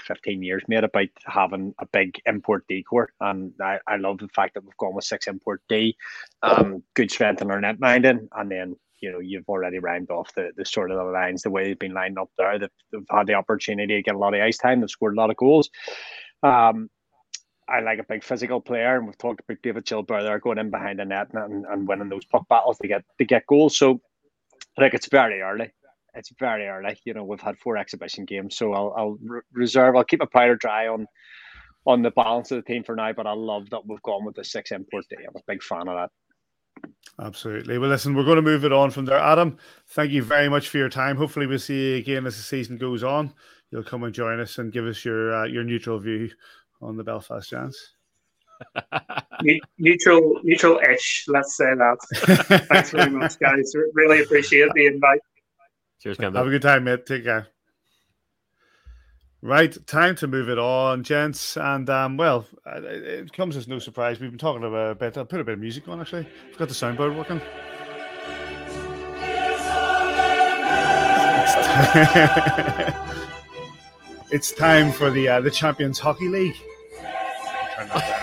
15 years, made about having a big import D core. And I, I love the fact that we've gone with six import D, um, good strength in our net minding, and then you know you've already rhymed off the, the sort of the lines the way they've been lined up there. They've, they've had the opportunity to get a lot of ice time. They've scored a lot of goals. Um, I like a big physical player, and we've talked about David Gilbert there going in behind the net and, and winning those puck battles to get to get goals. So, like it's very early. It's very early. You know, we've had four exhibition games, so I'll, I'll re- reserve. I'll keep my powder dry on on the balance of the team for now. But I love that we've gone with the six import day. I'm a big fan of that. Absolutely. Well, listen, we're going to move it on from there. Adam, thank you very much for your time. Hopefully, we'll see you again as the season goes on. You'll come and join us and give us your uh, your neutral view on the Belfast Giants. neutral, neutral-ish. Let's say that. Thanks very much, guys. Really appreciate the invite. Cheers, Campbell. Have a good time, mate. Take care. Right, time to move it on, gents. And um, well, it comes as no surprise. We've been talking about a bit. I'll put a bit of music on actually. I've got the soundboard working. it's time for the uh, the Champions Hockey League.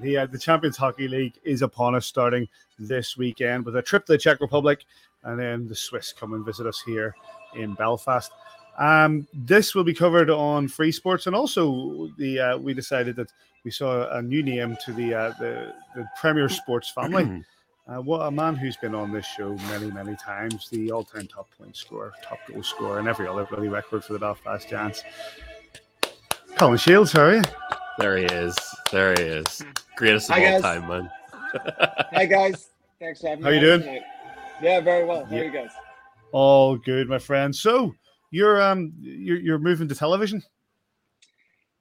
The uh, the Champions Hockey League is upon us, starting this weekend with a trip to the Czech Republic, and then the Swiss come and visit us here in Belfast. Um, this will be covered on Free Sports, and also the uh, we decided that we saw a new name to the uh, the, the Premier Sports family. Uh, what a man who's been on this show many, many times, the all-time top point scorer, top goal scorer, and every other bloody record for the Belfast Giants. Colin Shields, how are you? There he is. There he is. Greatest of Hi, all guys. time, man. Hi guys, thanks for having How me. you doing? tonight. Yeah, very well. How Yeah. are you guys? All good, my friend. So you're um you're, you're moving to television.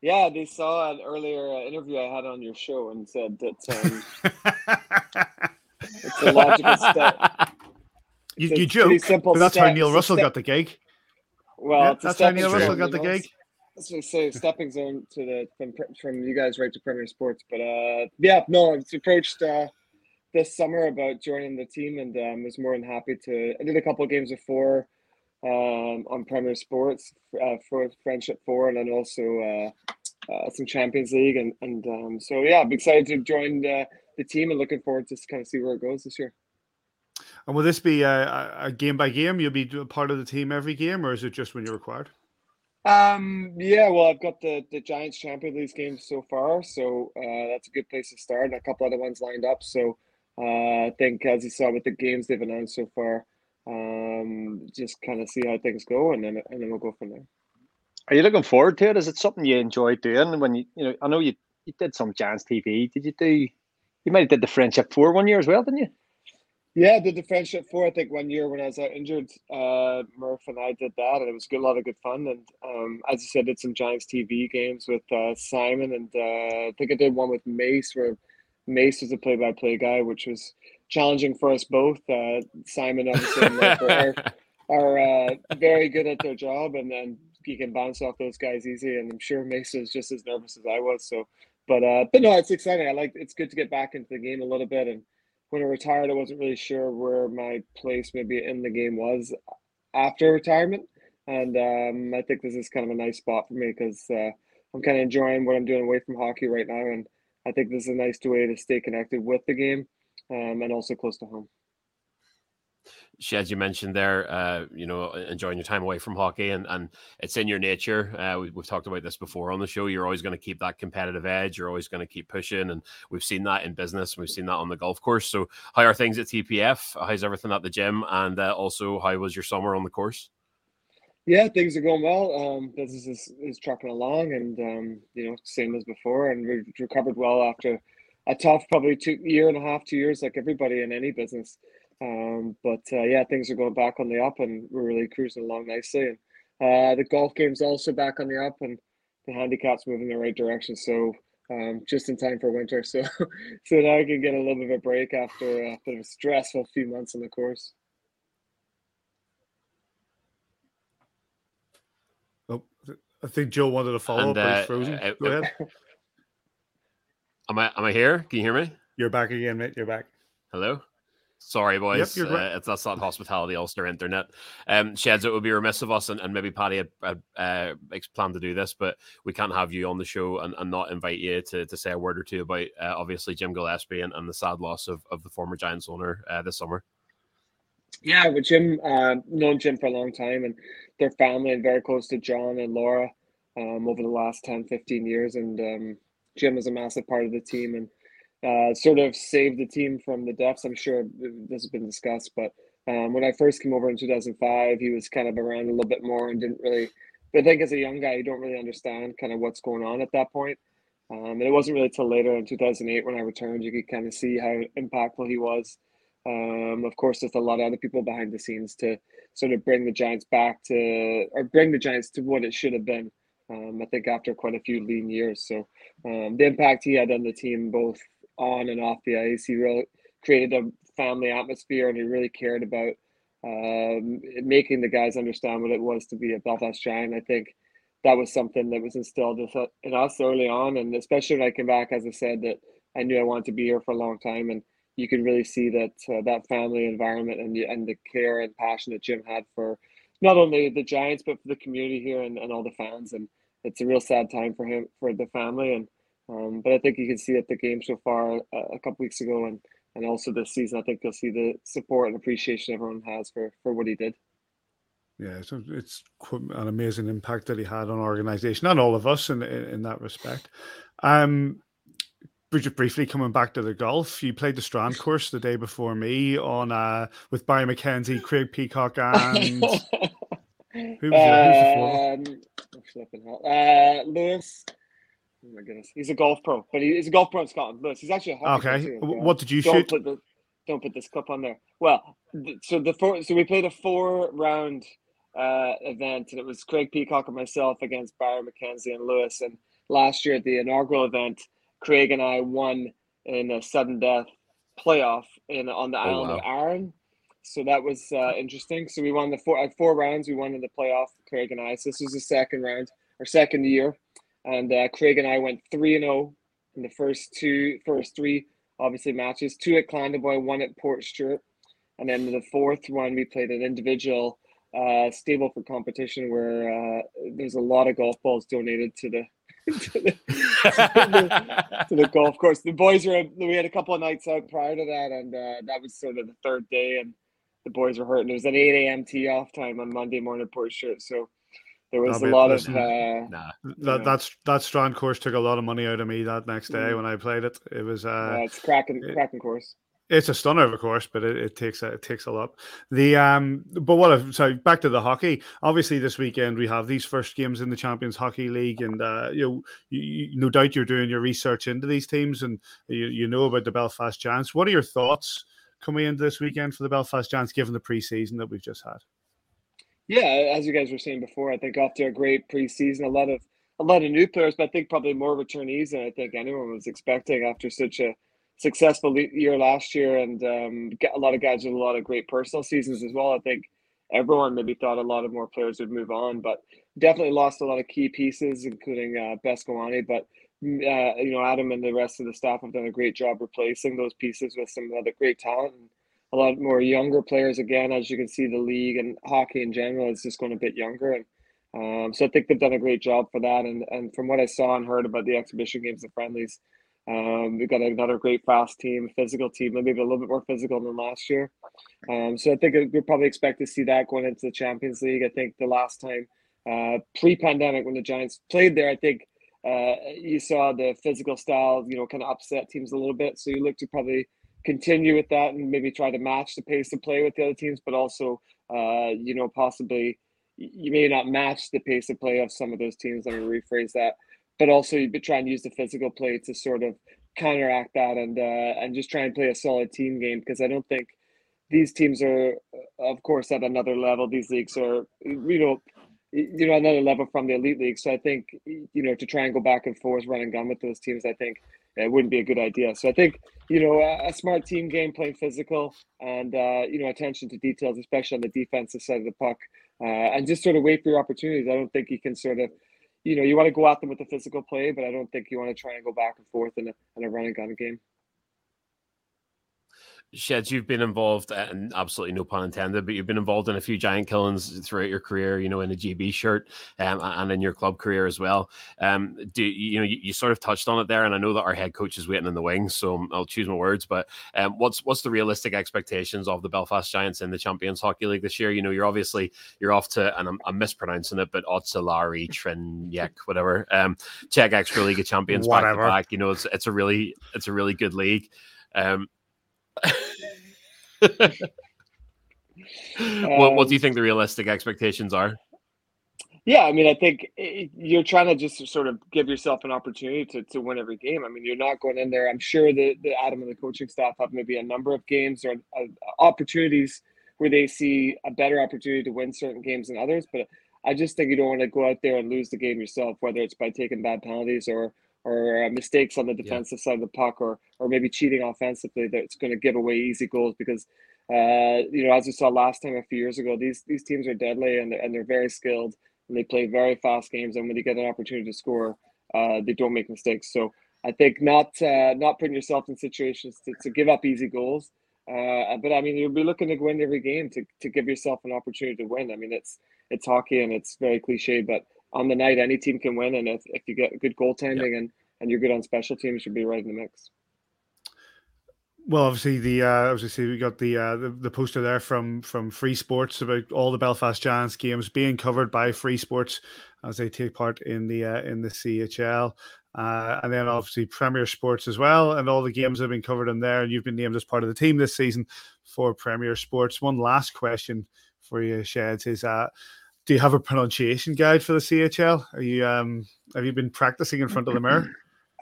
Yeah, they saw an earlier uh, interview I had on your show and said that um, it's a logical step. you, you joke, simple but that's how. Neil Russell step- got the gig. Well, Yeah, that's how Neil Russell got the gig. That's what I say, stepping zone to the from from you guys right to Premier Sports. But uh, yeah, no, I was approached uh, this summer about joining the team, and um, was more than happy to. I did a couple of games before um, on Premier Sports uh, for Friendship Four, and then also uh, uh, some Champions League, and and um, so yeah, I'm excited to join the, the team and looking forward to kind of see where it goes this year. And will this be a, a- a game by game? You'll be part of the team every game, or is it just when you're required? Um, yeah, well, I've got the the Giants Champions League games so far, so uh, that's a good place to start, and a couple other ones lined up. So uh, I think, as you saw with the games they've announced so far, um, just kind of see how things go, and then and then we'll go from there. Are you looking forward to it? Is it something you enjoy doing? When you, you know, I know you, you did some Giants TV. Did you do? You might have did the Friendship Four one year as well, didn't you? Yeah, did the friendship four. I think one year when I was out injured, uh, Murph and I did that, and it was a lot of good fun. And um, as you said, did some Giants TV games with uh, Simon, and uh, I think I did one with Mace where Mace was a play-by-play guy, which was challenging for us both. Uh, Simon obviously are, are uh, very good at their job, and then you can bounce off those guys easy. And I'm sure Mace is just as nervous as I was. So, but uh, but no, it's exciting. I like it's good to get back into the game a little bit and when I retired, I wasn't really sure where my place maybe in the game was after retirement. And um, I think this is kind of a nice spot for me because uh, I'm kind of enjoying what I'm doing away from hockey right now. And I think this is a nice way to stay connected with the game um, and also close to home as you mentioned there, uh, you know, enjoying your time away from hockey, and, and it's in your nature. Uh, we, have talked about this before on the show. You're always going to keep that competitive edge. You're always going to keep pushing, and we've seen that in business. We've seen that on the golf course. So, how are things at TPF? How's everything at the gym? And uh, also, how was your summer on the course? Yeah, things are going well. Um, business is, is trucking along, and um, you know, same as before. And we've recovered well after a tough, probably two year and a half, two years, like everybody in any business. Um, but uh, yeah, things are going back on the up, and we're really cruising along nicely. And uh, the golf game's also back on the up, and the handicap's moving in the right direction. So um, just in time for winter. So so now I can get a little bit of a break after a bit of a stressful few months on the course. Oh, I think Joe wanted to follow and, up, uh, frozen. Uh, Go ahead. Am I am I here? Can you hear me? You're back again, mate. You're back. Hello. Sorry, boys. Yep, uh, it's that's not hospitality Ulster internet. Um, Sheds, it would be remiss of us, and, and maybe Paddy had, had uh, planned to do this, but we can't have you on the show and, and not invite you to, to say a word or two about uh, obviously Jim Gillespie and, and the sad loss of, of the former Giants owner uh, this summer. Yeah, with Jim, uh, known Jim for a long time, and their family and very close to John and Laura um, over the last 10, 15 years. And um, Jim is a massive part of the team, and uh, sort of saved the team from the depths. I'm sure this has been discussed, but um, when I first came over in 2005, he was kind of around a little bit more and didn't really. But I think as a young guy, you don't really understand kind of what's going on at that point. Um, and it wasn't really till later in 2008 when I returned, you could kind of see how impactful he was. Um, of course, there's a lot of other people behind the scenes to sort of bring the Giants back to, or bring the Giants to what it should have been. Um, I think after quite a few lean years. So um, the impact he had on the team, both on and off the ice. He really created a family atmosphere, and he really cared about um, making the guys understand what it was to be a Belfast Giant. I think that was something that was instilled in us early on, and especially when I came back, as I said, that I knew I wanted to be here for a long time, and you could really see that uh, that family environment and the, and the care and passion that Jim had for not only the Giants but for the community here and, and all the fans. And it's a real sad time for him for the family and um, but I think you can see at the game so far uh, a couple weeks ago and, and also this season, I think you'll see the support and appreciation everyone has for, for what he did. Yeah, so it's an amazing impact that he had on our organization and all of us in in, in that respect. Um, just briefly coming back to the golf, you played the Strand course the day before me on uh with Barry McKenzie, Craig Peacock, and who was, um, who uh, Lewis Oh my goodness, he's a golf pro, but he, he's a golf pro in Scotland. Lewis, he's actually okay. Too, what did you don't shoot? Put the, don't put this clip on there. Well, so the four, so we played a four round uh, event, and it was Craig Peacock and myself against Barry McKenzie and Lewis. And last year at the inaugural event, Craig and I won in a sudden death playoff in on the oh, island wow. of Arran. So that was uh, interesting. So we won the four uh, four rounds. We won in the playoff, Craig and I. So this was the second round, or second year and uh, Craig and I went three and zero oh in the first two, first three obviously matches. Two at Clandeboye, one at Port Portstewart, and then the fourth one we played an individual uh, Stableford competition where uh, there's a lot of golf balls donated to the. To, the, to, the, golf course. The boys were we had a couple of nights out prior to that, and uh, that was sort of the third day, and the boys were hurting. It was an eight a.m. tee off time on Monday morning at shirt, so there was a lot of uh, nah. that that's that strand course took a lot of money out of me that next day mm. when I played it. It was uh, yeah, it's cracking it, cracking course. It's a stunner of course, but it, it takes a, it takes a lot. The um, but what? So back to the hockey. Obviously, this weekend we have these first games in the Champions Hockey League, and uh, you know, you, you, no doubt you're doing your research into these teams, and you, you know about the Belfast Giants. What are your thoughts coming into this weekend for the Belfast Giants, given the preseason that we've just had? Yeah, as you guys were saying before, I think after a great preseason, a lot of a lot of new players, but I think probably more returnees than I think anyone was expecting after such a successful year last year, and um, a lot of guys with a lot of great personal seasons as well. I think everyone maybe thought a lot of more players would move on, but definitely lost a lot of key pieces, including uh, Beskorowany. But mm, uh, you know, Adam and the rest of the staff have done a great job replacing those pieces with some other great talent. And a lot more younger players again, as you can see, the league and hockey in general is just going a bit younger, and um, so I think they've done a great job for that. And and from what I saw and heard about the exhibition games and friendlies, um, we've got another great fast team, physical team, maybe a little bit more physical than last year. Um, so I think we probably expect to see that going into the Champions League. I think the last time, uh, pre-pandemic, when the Giants played there, I think uh, you saw the physical style, you know, kind of upset teams a little bit. So you look to probably continue with that and maybe try to match the pace of play with the other teams, but also, uh, you know, possibly you may not match the pace of play of some of those teams. Let me rephrase that but also you try and use the physical play to sort of counteract that and uh, and just try and play a solid team game because I don't think these teams are, of course, at another level. These leagues are, you know, you know, another level from the elite league. So I think, you know, to try and go back and forth, run and gun with those teams, I think it wouldn't be a good idea. So I think, you know, a, a smart team game, playing physical, and uh, you know, attention to details, especially on the defensive side of the puck, uh, and just sort of wait for your opportunities. I don't think you can sort of you know, you want to go at them with the physical play, but I don't think you want to try and go back and forth in a, in a running gun game. Sheds, you've been involved, uh, and absolutely no pun intended, but you've been involved in a few giant killings throughout your career. You know, in a GB shirt, um, and in your club career as well. Um, do you know you, you, sort of touched on it there, and I know that our head coach is waiting in the wings, so I'll choose my words. But um, what's what's the realistic expectations of the Belfast Giants in the Champions Hockey League this year? You know, you're obviously you're off to, and I'm, I'm mispronouncing it, but Otsalari Trinyek, whatever, um, Czech Extra League of Champions back to back. You know, it's it's a really it's a really good league. Um, what, what do you think the realistic expectations are? Yeah, I mean, I think you're trying to just sort of give yourself an opportunity to, to win every game. I mean, you're not going in there. I'm sure that the Adam and the coaching staff have maybe a number of games or uh, opportunities where they see a better opportunity to win certain games than others. But I just think you don't want to go out there and lose the game yourself, whether it's by taking bad penalties or or uh, mistakes on the defensive yeah. side of the puck or or maybe cheating offensively that's going to give away easy goals because uh, you know as we saw last time a few years ago these these teams are deadly and, and they're very skilled and they play very fast games and when they get an opportunity to score uh, they don't make mistakes so I think not uh, not putting yourself in situations to, to give up easy goals uh, but I mean you'll be looking to win every game to, to give yourself an opportunity to win I mean it's it's hockey and it's very cliche but on the night, any team can win. And if, if you get good goaltending yep. and, and you're good on special teams, you'll be right in the mix. Well, obviously the uh, obviously we got the, uh, the, the poster there from from Free Sports about all the Belfast Giants games being covered by Free Sports as they take part in the uh, in the CHL, uh, and then obviously Premier Sports as well, and all the games have been covered in there. And you've been named as part of the team this season for Premier Sports. One last question for you, Sheds, is uh, do you have a pronunciation guide for the CHL? Are you um have you been practicing in front of the mirror?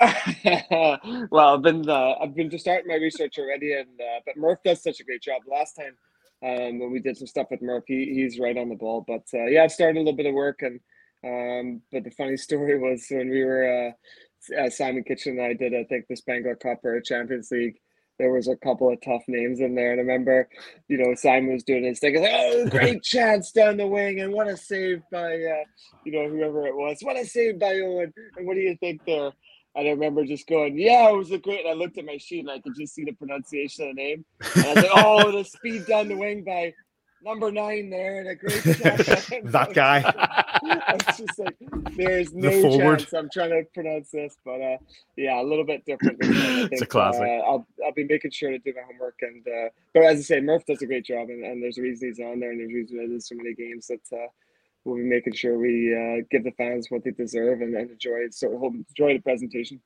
well, I've been uh, I've been to start my research already, and uh, but Murph does such a great job. Last time um, when we did some stuff with Murph, he, he's right on the ball. But uh, yeah, I've started a little bit of work, and um, but the funny story was when we were uh, uh, Simon Kitchen and I did I think the Spengler Cup or Champions League there was a couple of tough names in there. And I remember, you know, Simon was doing his thing. Like, oh, great chance down the wing, and what a save by, uh, you know, whoever it was. What a save by Owen. And what do you think there? And I remember just going, yeah, it was a great. And I looked at my sheet and I could just see the pronunciation of the name. And I was like, oh, the speed down the wing by number nine there and a great that guy. it's just like there's no the chance I'm trying to pronounce this, but uh, yeah, a little bit different. Think, it's a classic. Uh, I'll I'll be making sure to do my homework and uh, but as I say, Murph does a great job and, and there's a reason he's on there and there's a reason there's so many games that uh, we'll be making sure we uh, give the fans what they deserve and, and enjoy so enjoy the presentation.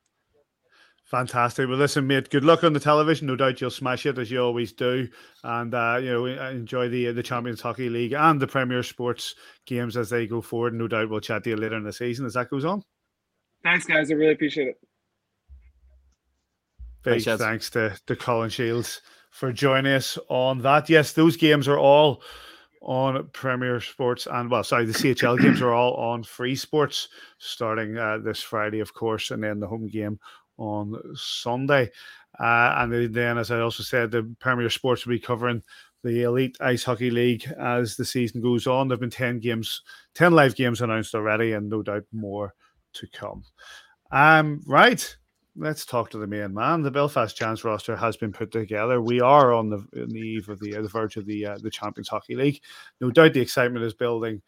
Fantastic. Well, listen, mate. Good luck on the television. No doubt you'll smash it as you always do, and uh, you know enjoy the the Champions Hockey League and the Premier Sports games as they go forward. No doubt we'll chat to you later in the season as that goes on. Thanks, guys. I really appreciate it. Big thanks, thanks to, to Colin Shields for joining us on that. Yes, those games are all on Premier Sports, and well, sorry, the CHL games are all on Free Sports starting uh, this Friday, of course, and then the home game on Sunday. Uh, and then, as I also said, the Premier Sports will be covering the Elite Ice Hockey League as the season goes on. There have been 10 games, 10 live games announced already, and no doubt more to come. Um, right let's talk to the main man. The Belfast Chance roster has been put together. We are on the, on the eve of the, the verge of the uh, the Champions Hockey League. No doubt the excitement is building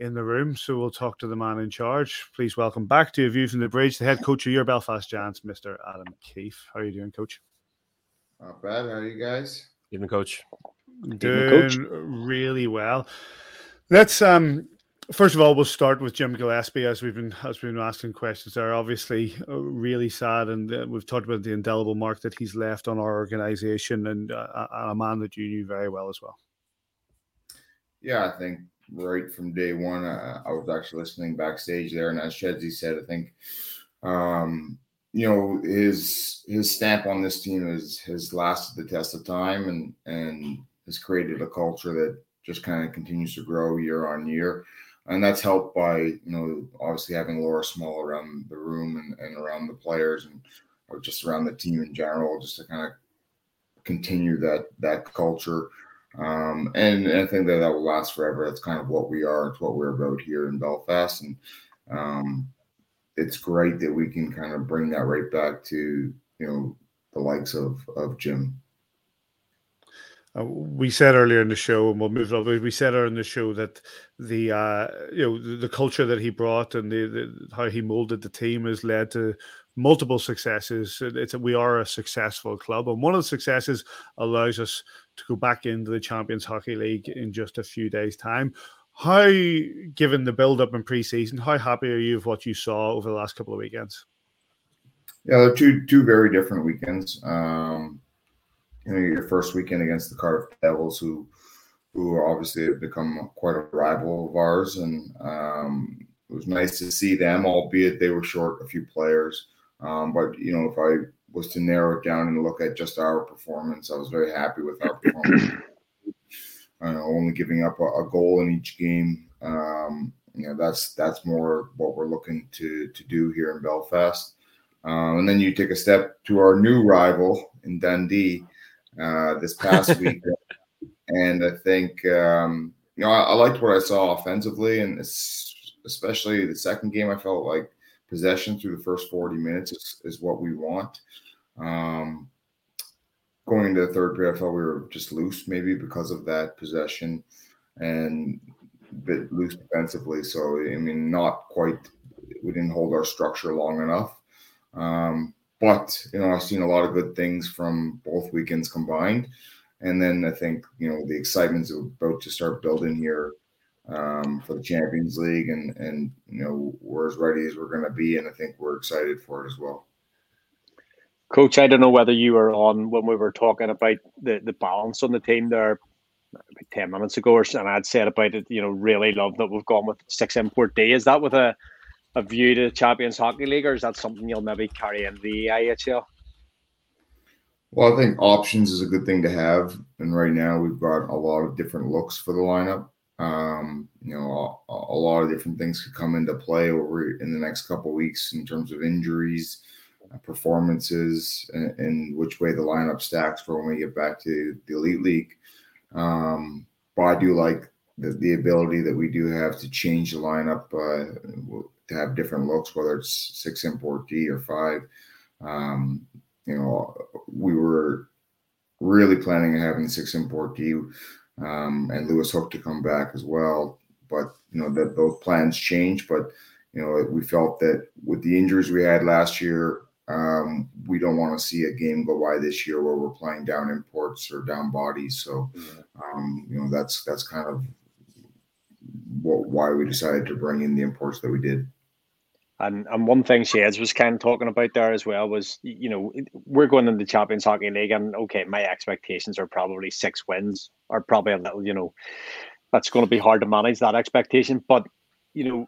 in the room. So we'll talk to the man in charge. Please welcome back to a view from the bridge, the head coach of your Belfast Giants, Mr. Adam Keefe. How are you doing, Coach? Not bad. How are you guys? Evening, Coach. Doing coach. really well. Let's um First of all, we'll start with Jim Gillespie as we've been as we've been asking questions there. Obviously, uh, really sad, and uh, we've talked about the indelible mark that he's left on our organisation, and uh, a man that you knew very well as well. Yeah, I think right from day one, uh, I was actually listening backstage there, and as Shedsy said, I think um, you know his his stamp on this team has has lasted the test of time, and and has created a culture that just kind of continues to grow year on year and that's helped by you know obviously having Laura Small around the room and, and around the players and or just around the team in general, just to kind of continue that that culture. Um, and, and, I think that that will last forever. That's kind of what we are. It's what we're about here in Belfast, and um, it's great that we can kind of bring that right back to you know the likes of of Jim. Uh, we said earlier in the show, and we'll move on. We said earlier in the show that the uh, you know the, the, culture that he brought and the, the, how he molded the team has led to multiple successes. It's we are a successful club, and one of the successes allows us to go back into the Champions Hockey League in just a few days' time. How, given the build-up in pre-season, how happy are you with what you saw over the last couple of weekends? Yeah, two two very different weekends. Um, you know your first weekend against the Cardiff Devils, who who obviously have become quite a rival of ours, and um, it was nice to see them, albeit they were short a few players. Um, but you know, if I was to narrow it down and look at just our performance, I was very happy with our performance. uh, only giving up a, a, goal in each game. Um, you know, that's that's more what we're looking to to do here in Belfast. Uh, and then you take a step to our new rival in Dundee, uh, this past week, and I think um, you know I, I, liked what I saw offensively, and especially the second game. I felt like possession through the first forty minutes is, is what we want. Um, going into the third period, I felt we were just loose, maybe because of that possession and a bit loose defensively. So I mean, not quite. We didn't hold our structure long enough. Um, but you know, I've seen a lot of good things from both weekends combined. And then I think you know the excitement's about to start building here um, for the Champions League, and and you know we're as ready as we're going to be, and I think we're excited for it as well. Coach, I don't know whether you were on when we were talking about the, the balance on the team there about 10 minutes ago, or, and I'd said about it, you know, really love that we've gone with six import D. Is that with a a view to the Champions Hockey League, or is that something you'll maybe carry in the IHL? Well, I think options is a good thing to have, and right now we've got a lot of different looks for the lineup. Um, you know, a, a, lot of different things could come into play over in the next couple weeks in terms of injuries, uh, performances, and, and, which way the lineup stacks for when we get back to the elite league. Um, but I do like the, the ability that we do have to change the lineup uh, to have different looks, whether it's six import D or five. Um, you know, we were really planning on having six import D um, and Lewis Hook to come back as well. But you know that those plans changed. But you know we felt that with the injuries we had last year, um, we don't want to see a game go by this year where we're playing down imports or down bodies. So um, you know that's that's kind of what, why we decided to bring in the imports that we did. And and one thing Sheds was kind of talking about there as well was you know we're going in the Champions Hockey League and okay my expectations are probably six wins or probably a little you know that's going to be hard to manage that expectation but you know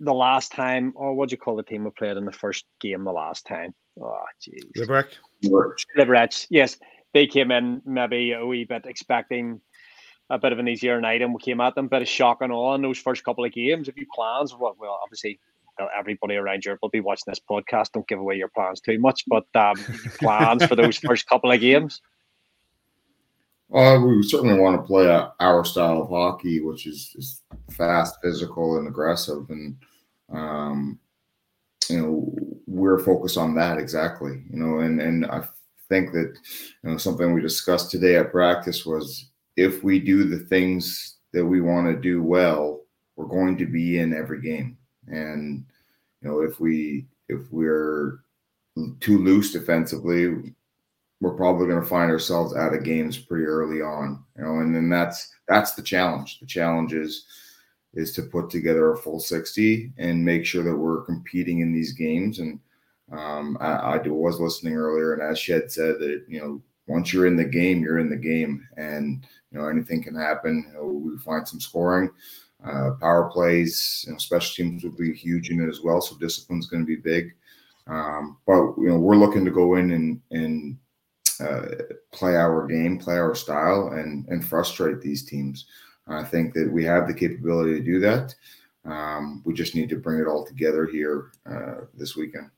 the last time or what do you call the team we played in the first game the last time oh jeez Liberec Liberec, yes, they came in maybe a wee bit expecting a bit of an easier night, and we came at them, bit of shock and awe in those first couple of games. Have you plans? Well, well obviously everybody around Europe will be watching this podcast. Don't give away your plans too much, but um, plans for those first couple of games. Well, we certainly want to play our style of hockey, which is, is fast, physical, and aggressive, and um, you know we're focused on that exactly. You know, and and I think that you know something we discussed today at practice was if we do the things that we want to do well, we're going to be in every game. And you know, if we if we're too loose defensively, we're probably going to find ourselves out of games pretty early on. You know, and then that's that's the challenge. The challenge is is to put together a full 60 and make sure that we're competing in these games. And um, I, I was listening earlier, and as Shed said that you know once you're in the game, you're in the game, and you know anything can happen. You know, we find some scoring, uh, power plays, you know, special teams will be huge in it as well. So discipline's going to be big. Um, but you know, we're looking to go in and and uh, play our game, play our style, and and frustrate these teams. I think that we have the capability to do that. Um, we just need to bring it all together here uh, this weekend.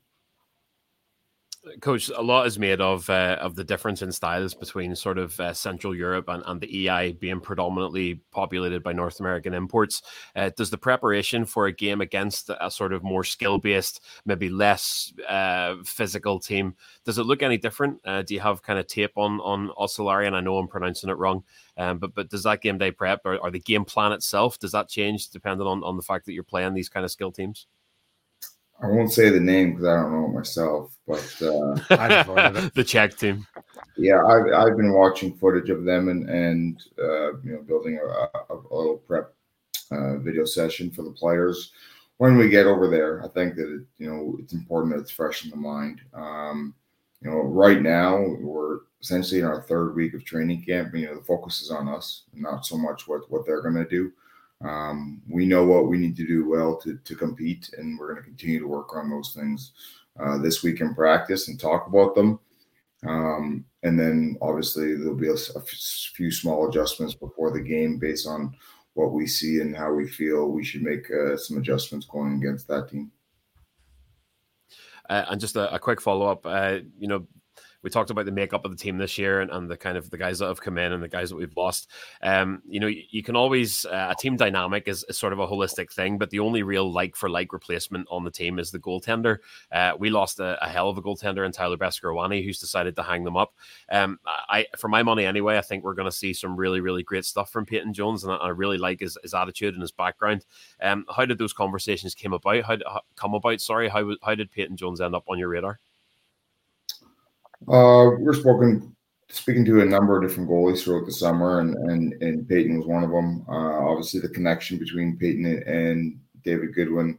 Coach, a lot is made of uh, of the difference in styles between sort of uh, Central Europe and, and the EI being predominantly populated by North American imports. Uh, does the preparation for a game against a sort of more skill based, maybe less uh, physical team, does it look any different? Uh, do you have kind of tape on on Ocellaria? And I know I'm pronouncing it wrong, um, but but does that game day prep or, or the game plan itself does that change depending on on the fact that you're playing these kind of skill teams? I won't say the name because I don't know it myself, but uh, the Czech team. Yeah, I've, I've been watching footage of them and and uh, you know building a, a, a little prep uh, video session for the players when we get over there. I think that it, you know it's important that it's fresh in the mind. Um, you know, right now we're essentially in our third week of training camp. You know, the focus is on us, not so much what what they're going to do. Um, we know what we need to do well to, to compete, and we're going to continue to work on those things uh, this week in practice and talk about them. Um, and then obviously there'll be a, a few small adjustments before the game based on what we see and how we feel we should make uh, some adjustments going against that team. Uh, and just a, a quick follow up, uh, you know, we talked about the makeup of the team this year and, and the kind of the guys that have come in and the guys that we've lost. Um, you know, you, you can always uh, a team dynamic is, is, sort of a holistic thing, but the only real like for like replacement on the team is the goaltender. Uh, we lost a, a, hell of a goaltender in Tyler Beskorowany, who's decided to hang them up. Um, I, for my money anyway, I think we're going to see some really, really great stuff from Peyton Jones, and I, I really like his, his, attitude and his background. Um, how did those conversations came about? How, how come about? Sorry, how how did Peyton Jones end up on your radar? Uh, we're spoken speaking to a number of different goalies throughout the summer, and and and Peyton was one of them. Uh, obviously, the connection between Peyton and David Goodwin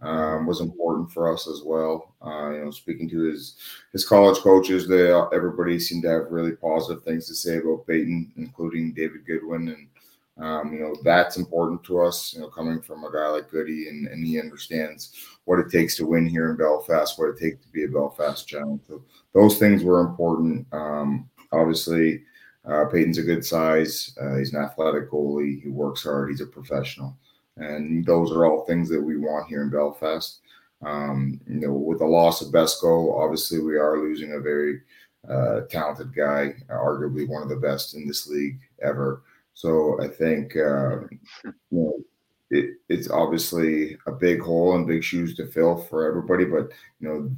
um, was important for us as well. Uh, you know, speaking to his his college coaches, they everybody seemed to have really positive things to say about Peyton, including David Goodwin, and um, you know, that's important to us, you know, coming from a guy like Goody and, and he understands what it takes to win here in Belfast, what it takes to be a Belfast giant. So those things were important. Um, obviously, uh, Peyton's a good size. Uh, he's an athletic goalie. He works hard. He's a professional. And those are all things that we want here in Belfast. Um, you know, with the loss of Besko, obviously we are losing a very uh, talented guy, arguably one of the best in this league ever. So I think uh, you know it, it's obviously a big hole and big shoes to fill for everybody, but you know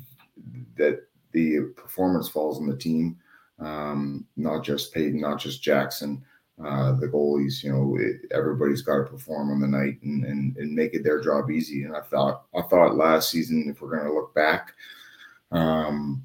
that the performance falls on the team, um, not just Peyton, not just Jackson. Uh, the goalies, you know, it, everybody's got to perform on the night and, and and make it their job easy. And I thought I thought last season, if we're going to look back, um,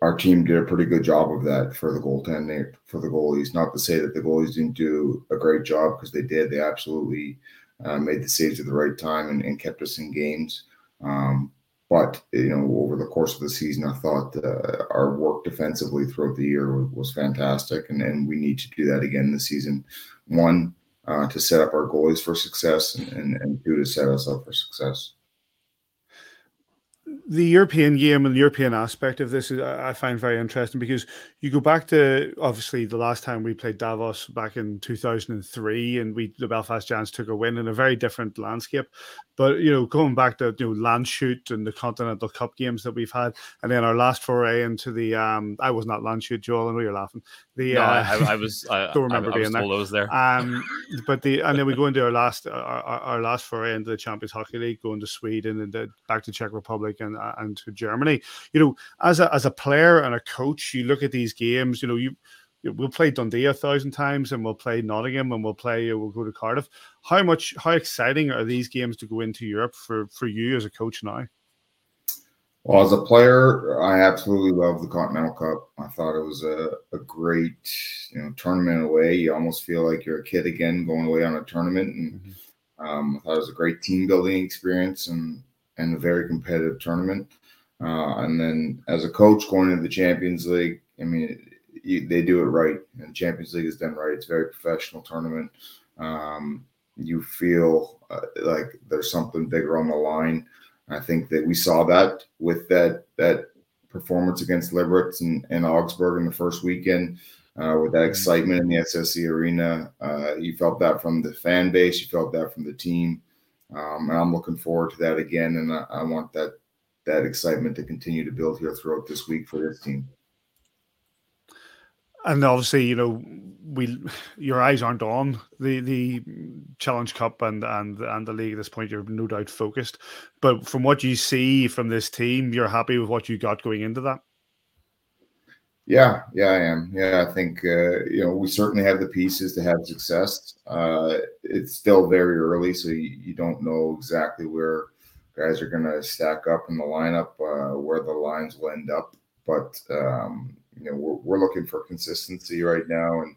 our team did a pretty good job of that for the goaltending for the goalies. Not to say that the goalies didn't do a great job because they did. They absolutely uh, made the saves at the right time and, and kept us in games. Um, but you know, over the course of the season, I thought uh, our work defensively throughout the year was, was fantastic, and, and, we need to do that again this season. One, uh, to set up our goalies for success, and, and, and two, to set us up for success the European game and the European aspect of this is I find very interesting because you go back to obviously the last time we played Davos back in 2003 and we the Belfast Giants took a win in a very different landscape. But you know, going back to you know Landshut and the Continental Cup games that we've had, and then our last foray into the um I was not Landshut, Joel, I know you're laughing. The no, uh, I, I, was I don't remember I, I being there. I was there. Um, but the and then we go into our last our, our last foray into the Champions Hockey League, going to Sweden and the, back to Czech Republic and uh, and to Germany. You know, as a as a player and a coach, you look at these games. You know, you we'll play Dundee a thousand times and we'll play Nottingham and we'll play we'll go to Cardiff. How much how exciting are these games to go into Europe for for you as a coach now? Well, as a player, I absolutely love the Continental Cup. I thought it was a, a great you know tournament away. You almost feel like you're a kid again going away on a tournament, and mm-hmm. um, I thought it was a great team building experience and and a very competitive tournament. Uh, and then as a coach going into the Champions League, I mean, you, they do it right, and Champions League is done right. It's a very professional tournament. Um, you feel uh, like there's something bigger on the line. I think that we saw that with that that performance against Liberec and, and Augsburg in the first weekend. Uh, with that excitement in the SSE arena, uh, you felt that from the fan base, you felt that from the team, um, and I'm looking forward to that again. And I, I want that that excitement to continue to build here throughout this week for this team and obviously, you know, we your eyes aren't on the the Challenge Cup and and and the league at this point. You're no doubt focused, but from what you see from this team, you're happy with what you got going into that. Yeah, yeah, I am. Yeah, I think uh, you know we certainly have the pieces to have success. Uh, it's still very early, so you, you don't know exactly where guys are going to stack up in the lineup, uh, where the lines will end up. But um, you know we're, we're looking for consistency right now and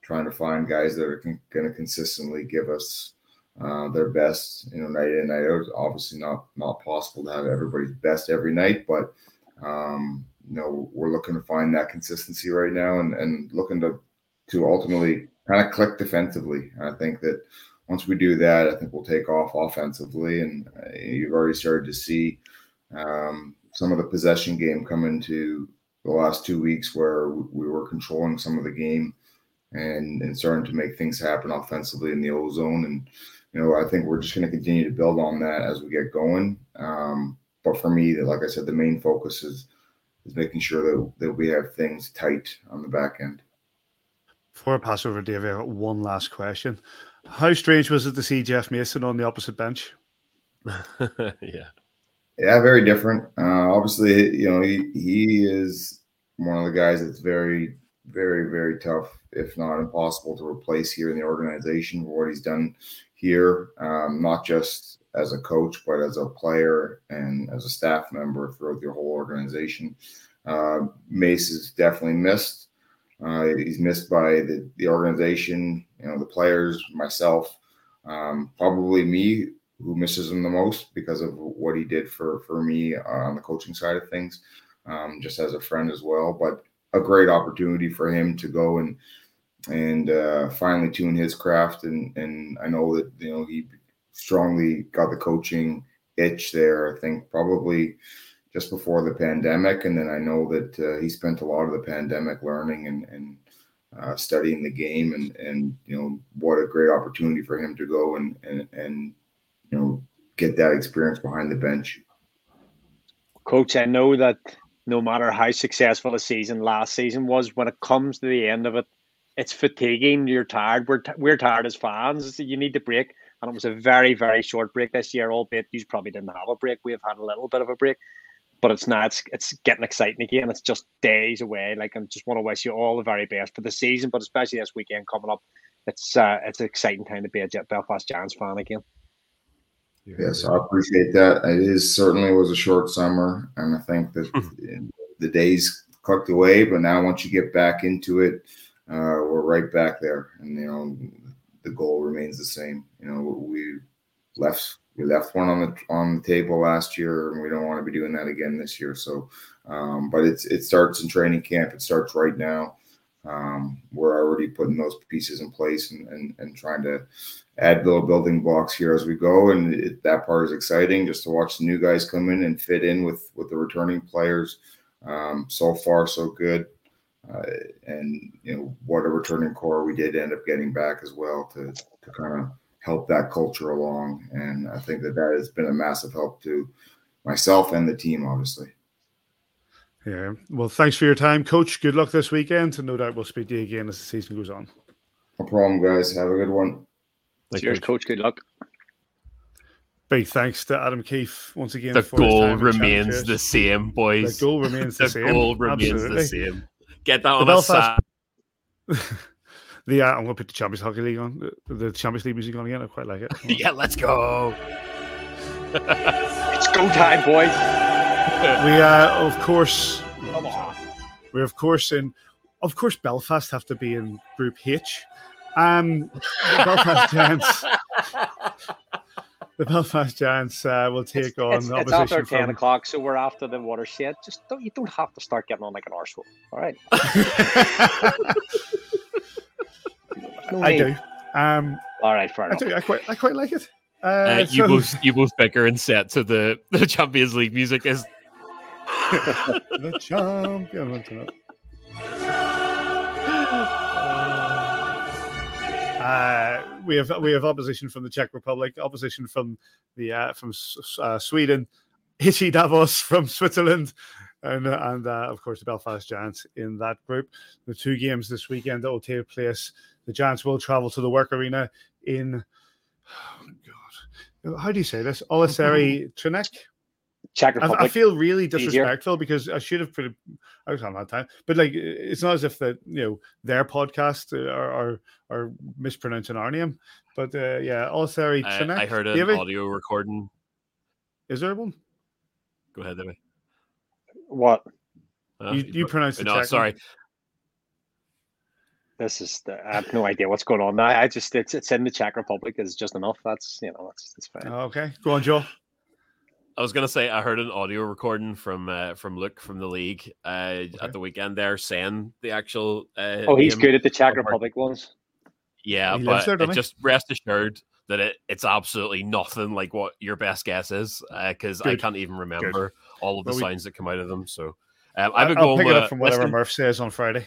trying to find guys that are con- going to consistently give us uh, their best you know night in night out obviously not not possible to have everybody's best every night but um, you know we're looking to find that consistency right now and and looking to to ultimately kind of click defensively i think that once we do that i think we'll take off offensively and uh, you've already started to see um, some of the possession game come into the last two weeks where we were controlling some of the game and and starting to make things happen offensively in the ozone. And you know, I think we're just going to continue to build on that as we get going. Um, but for me, like I said, the main focus is is making sure that, that we have things tight on the back end. Before I pass over to Dave, I got one last question. How strange was it to see Jeff Mason on the opposite bench? yeah. Yeah, very different. Uh, obviously, you know, he, he is one of the guys that's very, very, very tough, if not impossible, to replace here in the organization for what he's done here, um, not just as a coach, but as a player and as a staff member throughout the whole organization. Uh, Mace is definitely missed. Uh, he's missed by the, the organization, you know, the players, myself, um, probably me who misses him the most because of what he did for for me on the coaching side of things, um, just as a friend as well. But a great opportunity for him to go and and uh, finally tune his craft. And and I know that you know he strongly got the coaching itch there. I think probably just before the pandemic, and then I know that uh, he spent a lot of the pandemic learning and and uh, studying the game, and and you know what a great opportunity for him to go and and and you know, get that experience behind the bench. Coach, I know that no matter how successful a season last season was, when it comes to the end of it, it's fatiguing. You're tired. We're, t- we're tired as fans. You need to break. And it was a very, very short break this year, albeit you probably didn't have a break. We have had a little bit of a break, but it's not. It's, it's getting exciting again. It's just days away. Like I just want to wish you all the very best for the season, but especially this weekend coming up. It's uh, it's an exciting time to be a Belfast Giants fan again. Yes, I appreciate that. It is certainly was a short summer, and I think that hmm. the days clicked away. But now, once you get back into it, uh, we're right back there, and you know the goal remains the same. You know, we left we left one on the on the table last year, and we don't want to be doing that again this year. So, um, but it's it starts in training camp. It starts right now. Um, we're already putting those pieces in place and, and, and trying to add little building blocks here as we go, and it, that part is exciting just to watch the new guys come in and fit in with with the returning players. Um, so far, so good. Uh, and you know what a returning core we did end up getting back as well to to kind of help that culture along. And I think that that has been a massive help to myself and the team, obviously. Yeah. Well, thanks for your time, Coach. Good luck this weekend, and no doubt we'll speak to you again as the season goes on. No problem, guys. Have a good one. Cheers, Coach. Good luck. Big thanks to Adam Keefe once again. The goal remains the same, boys. The goal remains the, the same. goal remains Absolutely. the same. Get that the on Belfast... the uh, I'm going to put the Champions Hockey League on the, the Champions League music on again. I quite like it. yeah, let's go. it's go time, boys. we uh, of course, Come on. We're of course in, of course, Belfast have to be in Group H. Um, Belfast Giants. the Belfast Giants uh, will take it's, on it's, opposition it's after from... ten o'clock, so we're after the watershed. Just don't you don't have to start getting on like an arsehole. All right. no I do. Um, all right, fair I do. I quite, I quite like it. Uh, uh, you so... both, you both bicker and set to the the Champions League music is the champion. Uh, we have we have opposition from the Czech Republic, opposition from the uh, from uh, Sweden, HC Davos from Switzerland, and and uh, of course the Belfast Giants in that group. The two games this weekend that will take place. The Giants will travel to the Werk Arena in. Oh God, how do you say this? Oliseri Trinek. Czech Republic. I, I, feel really disrespectful Easier. because I should have put it. I was on that time, but like it's not as if that you know their podcast are are, are mispronouncing our name. But uh, yeah, Oliseri I, I heard an David? audio recording. Is there one? Go ahead, David. What? Uh, you, you pronounce it. No, Czech sorry. This is the, I have no idea what's going on. I, I just it's it's in the Czech Republic is just enough. That's you know that's that's fine. Okay, go on, Joe. I was gonna say I heard an audio recording from uh, from Luke from the league uh, okay. at the weekend there saying the actual. Uh, oh, he's good at the Czech Republic ones. Yeah, He but there, it just rest assured that it, it's absolutely nothing like what your best guess is because I can't even remember all of the Well, we- sounds that come out of them. So um, I've been I'll going pick it up from whatever listen, Murph says on Friday.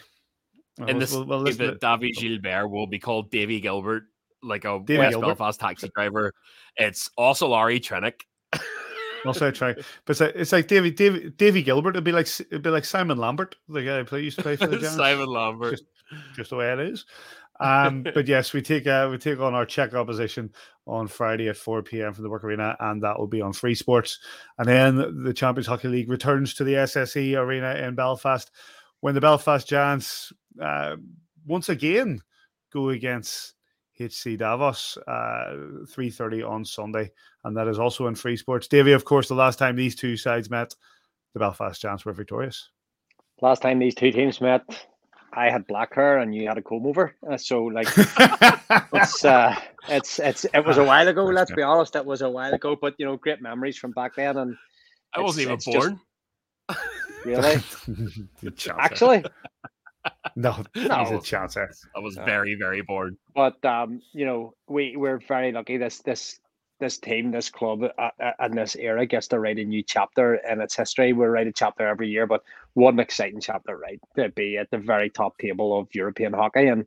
in We'll- this we'll- we'll league listen that Davy Gilbert will be called Davy Gilbert, like a Davy West Gilbert. Belfast taxi driver. It's also Larry Trenick. Also try, but it's like, it's like Davy, Davy, Davy Gilbert. It'd be like it'd be like Simon Lambert, the guy who play, used to play for the Giants. Simon Lambert. Just, just the way it is. Um, but yes, we take uh, we take on our Czech opposition on Friday at 4 p.m. from the Werk Arena, and that will be on Free Sports. And then the Champions Hockey League returns to the SSE Arena in Belfast when the Belfast Giants uh, once again go against HC Davos, uh, 3.30 on Sunday. And that is also in Free Sports. Davy, of course, the last time these two sides met, the Belfast Giants were victorious. Last time these two teams met, I had black hair and you had a comb over. Uh, so like it's uh it's it's it was a while ago, let's be honest. It was a while ago, but you know, great memories from back then and I wasn't even it's just- born. really actually no, he's a chancer. I was Yeah. very, very bored. but um you know we we're very lucky this this this team this club uh, uh, and this era gets to write a new chapter in its history we write a chapter every year but what an exciting chapter right to be at the very top table of european hockey and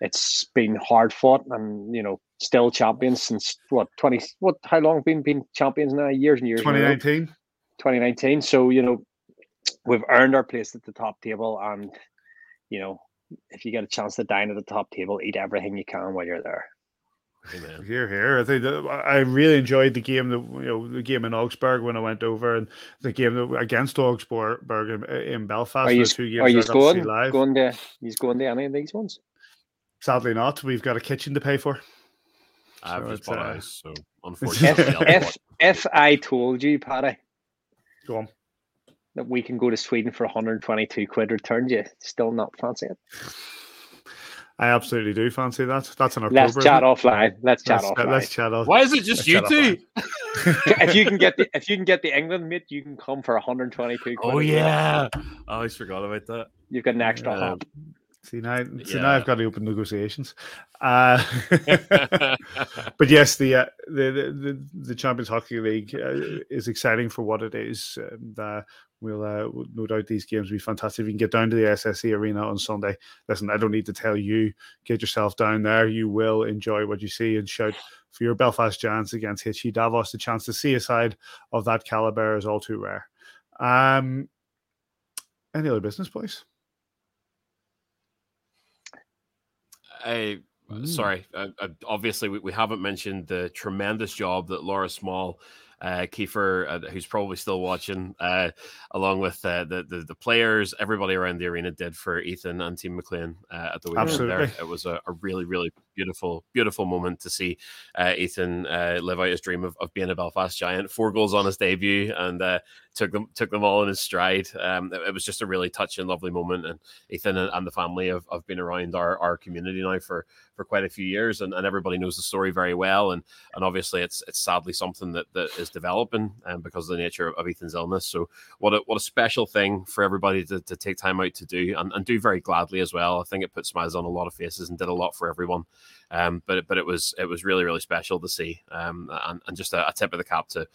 it's been hard fought and you know still champions since what 20 what how long have we been been champions now years and years in 2019. 2019 so you know we've earned our place at the top table and you know if you get a chance to dine at the top table eat everything you can while you're there Amen. Here, here. I think that I really enjoyed the game. That you know, the game in Augsburg when I went over, and the game against Augsburg in, in Belfast. are you, two games are you I to going, live. going to you going to any of these ones Sadly, not. We've got a kitchen to pay for. I've So just bought uh, a house, so unfortunately, if, I'll if if I told you Paddy Go on. That we can go to Sweden for 122 quid return you still not fancy it I absolutely do fancy that. That's an October. let's chat offline let's chat Let's, offline let's chat off. Why is it just Let's you two? if you can get the if you can get the England mate you can come for 122 quid Oh yeah, I always forgot about that. you've got an extra Yeah. hop See now, see now I've got to open negotiations. Uh, but yes, the, uh, the, the the Champions Hockey League uh, is exciting for what it is. And, uh, we'll, uh, no doubt these games will be fantastic. If you can get down to the SSE Arena on Sunday, listen, I don't need to tell you, get yourself down there. You will enjoy what you see and shout for your Belfast Giants against HC Davos. The chance to see a side of that caliber is all too rare. Um, any other business, boys? I uh, sorry. Obviously, we, we haven't mentioned the tremendous job that Laura Small uh, Kiefer, uh, who's probably still watching, uh, along with uh, the, the, the players, everybody around the arena did for Ethan and Team McLean uh, at the weekend. Absolutely. There, it was a, a, really, really beautiful, beautiful moment to see uh, Ethan live out his dream of, of being a Belfast Giant. Four goals on his debut, and took them took them all in his stride. Um, it, it, was just a really touching, lovely moment, and Ethan and, and, the family have, have been around our, our community now for for quite a few years, and, and everybody knows the story very well. And and obviously, it's it's sadly something that, that is developing um, because of the nature of, of Ethan's illness. So what a what a special thing for everybody to, to take time out to do and, and do very gladly as well. I think it put smiles on a lot of faces and did a lot for everyone. Um, but but it was it was really really special to see um, and, and just a, a tip of the cap to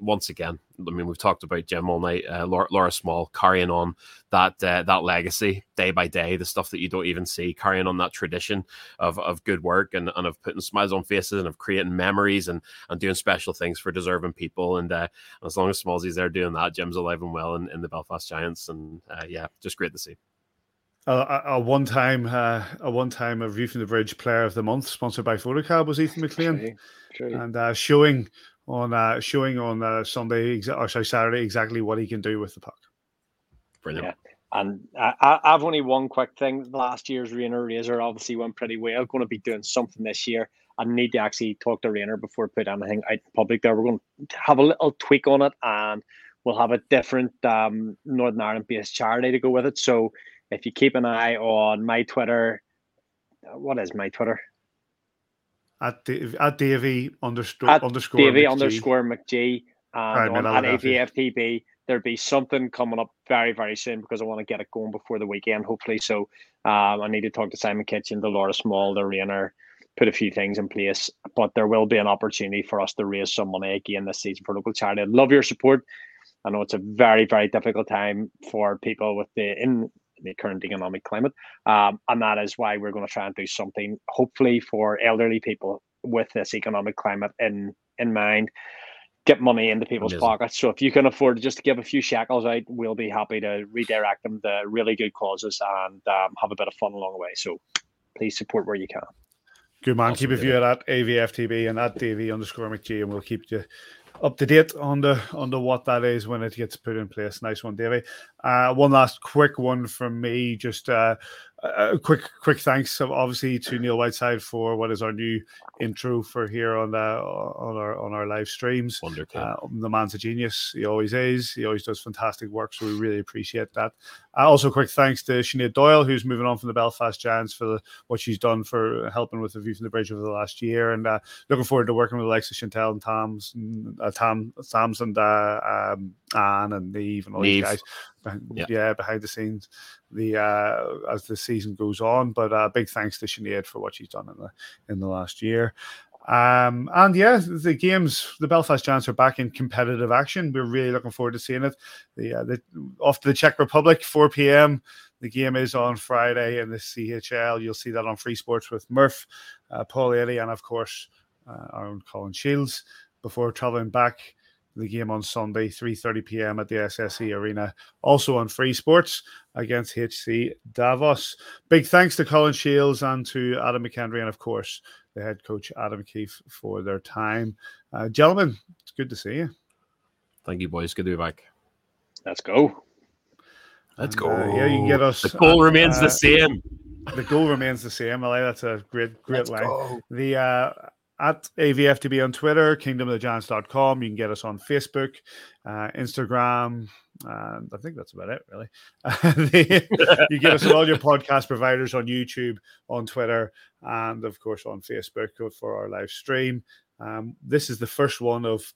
once again, I mean, we've talked about Jim all night. Uh, Laura, Laura, Small carrying on that uh, that legacy day by day, the stuff that you don't even see, carrying on that tradition of, of good work and, and of putting smiles on faces and of creating memories and, and doing special things for deserving people. And uh, as long as Smallsy's there doing that, Jim's alive and well in, in the Belfast Giants. And uh, yeah, just great to see. A, a one time, uh, a one time a View from the Bridge Player of the Month, sponsored by fonaCAB, was Ethan McLean, true, true. and uh, showing on uh, showing on uh, Sunday or sorry Saturday exactly what he can do with the puck. Brilliant. Yeah. And I, I've only one quick thing. Last year's Rainer Razor obviously went pretty well. Going to be doing something this year. I need to actually talk to Rainer before I put anything out in public. There, we're going to have a little tweak on it, and we'll have a different um, Northern Ireland based charity to go with it. So if you keep an eye on my Twitter, what is my Twitter? at, Dave, at Davy underscore at underscore Davy McG. underscore McG and right, on, at AVFTB. There'll be something coming up very very soon because I want to get it going before the weekend, hopefully. So um, I need to talk to Simon Kitchen, the Laura Small, the Rainer, put a few things in place. But there will be an opportunity for us to raise some money again this season for local charity. I'd love your support. I know it's a very very difficult time for people with the in the current economic climate. Um, and that is why we're going to try and do something, hopefully, for elderly people with this economic climate in in mind. Get money into people's Amazing. pockets. So if you can afford just to give a few shekels out, we'll be happy to redirect them to really good causes and um, have a bit of fun along the way. So please support where you can. Good man. Awesome, keep a view of that AVFTB and at Davy underscore McGee, and we'll keep you up to date on the on the what that is when it gets put in place. Nice one, Davey. Uh, one last quick one from me. Just uh, a quick quick thanks obviously to Neil Whiteside for what is our new intro for here on the on our on our live streams. Wonderful. Uh, the man's a genius. He always is. He always does fantastic work. So we really appreciate that. Uh, also, quick thanks to Sinead Doyle, who's moving on from the Belfast Giants for the, what she's done for helping with the view from the bridge over the last year, and uh, looking forward to working with Alexa Chantel and Tom's uh, Tom Sams and uh, um, Anne and Neve and all Neve. these guys. Yeah. yeah. behind the scenes, the uh, as the season goes on. But uh, big thanks to Sinead for what she's done in the in the last year. Um, and yeah, the games, the Belfast Giants are back in competitive action. We're really looking forward to seeing it. The, uh, the off to the Czech Republic, 4 p.m. The game is on Friday in the CHL. You'll see that on Free Sports with Murph, uh, Paul Eddie, and of course uh, our own Colin Shields before traveling back the game on Sunday, 3:30 p.m. at the SSE Arena, also on Free Sports against HC Davos. Big thanks to Colin Shields and to Adam McKendry, and of course the head coach Adam Keefe for their time. Uh, gentlemen, it's good to see you. Thank you, boys. Good to be back. Let's go. Let's go. Uh, yeah, you can get us. The goal uh, remains the same. The goal remains the same. I like that's a great, great Let's line. Go. The uh, at AVFTB on Twitter, kingdomofthegiants.com. You can get us on Facebook, uh, Instagram, and I think that's about it, really. you get us on all your podcast providers on YouTube, on Twitter, and of course on Facebook for our live stream. Um, this is the first one of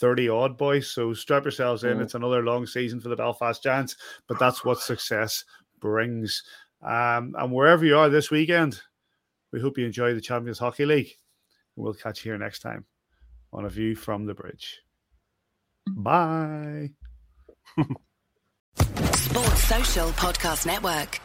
30 odd boys, so strap yourselves in. Mm. It's another long season for the Belfast Giants, but that's what success brings. Um, and wherever you are this weekend, we hope you enjoy the Champions Hockey League. We'll catch you here next time on A View from the Bridge. Bye. Sports Social Podcast Network.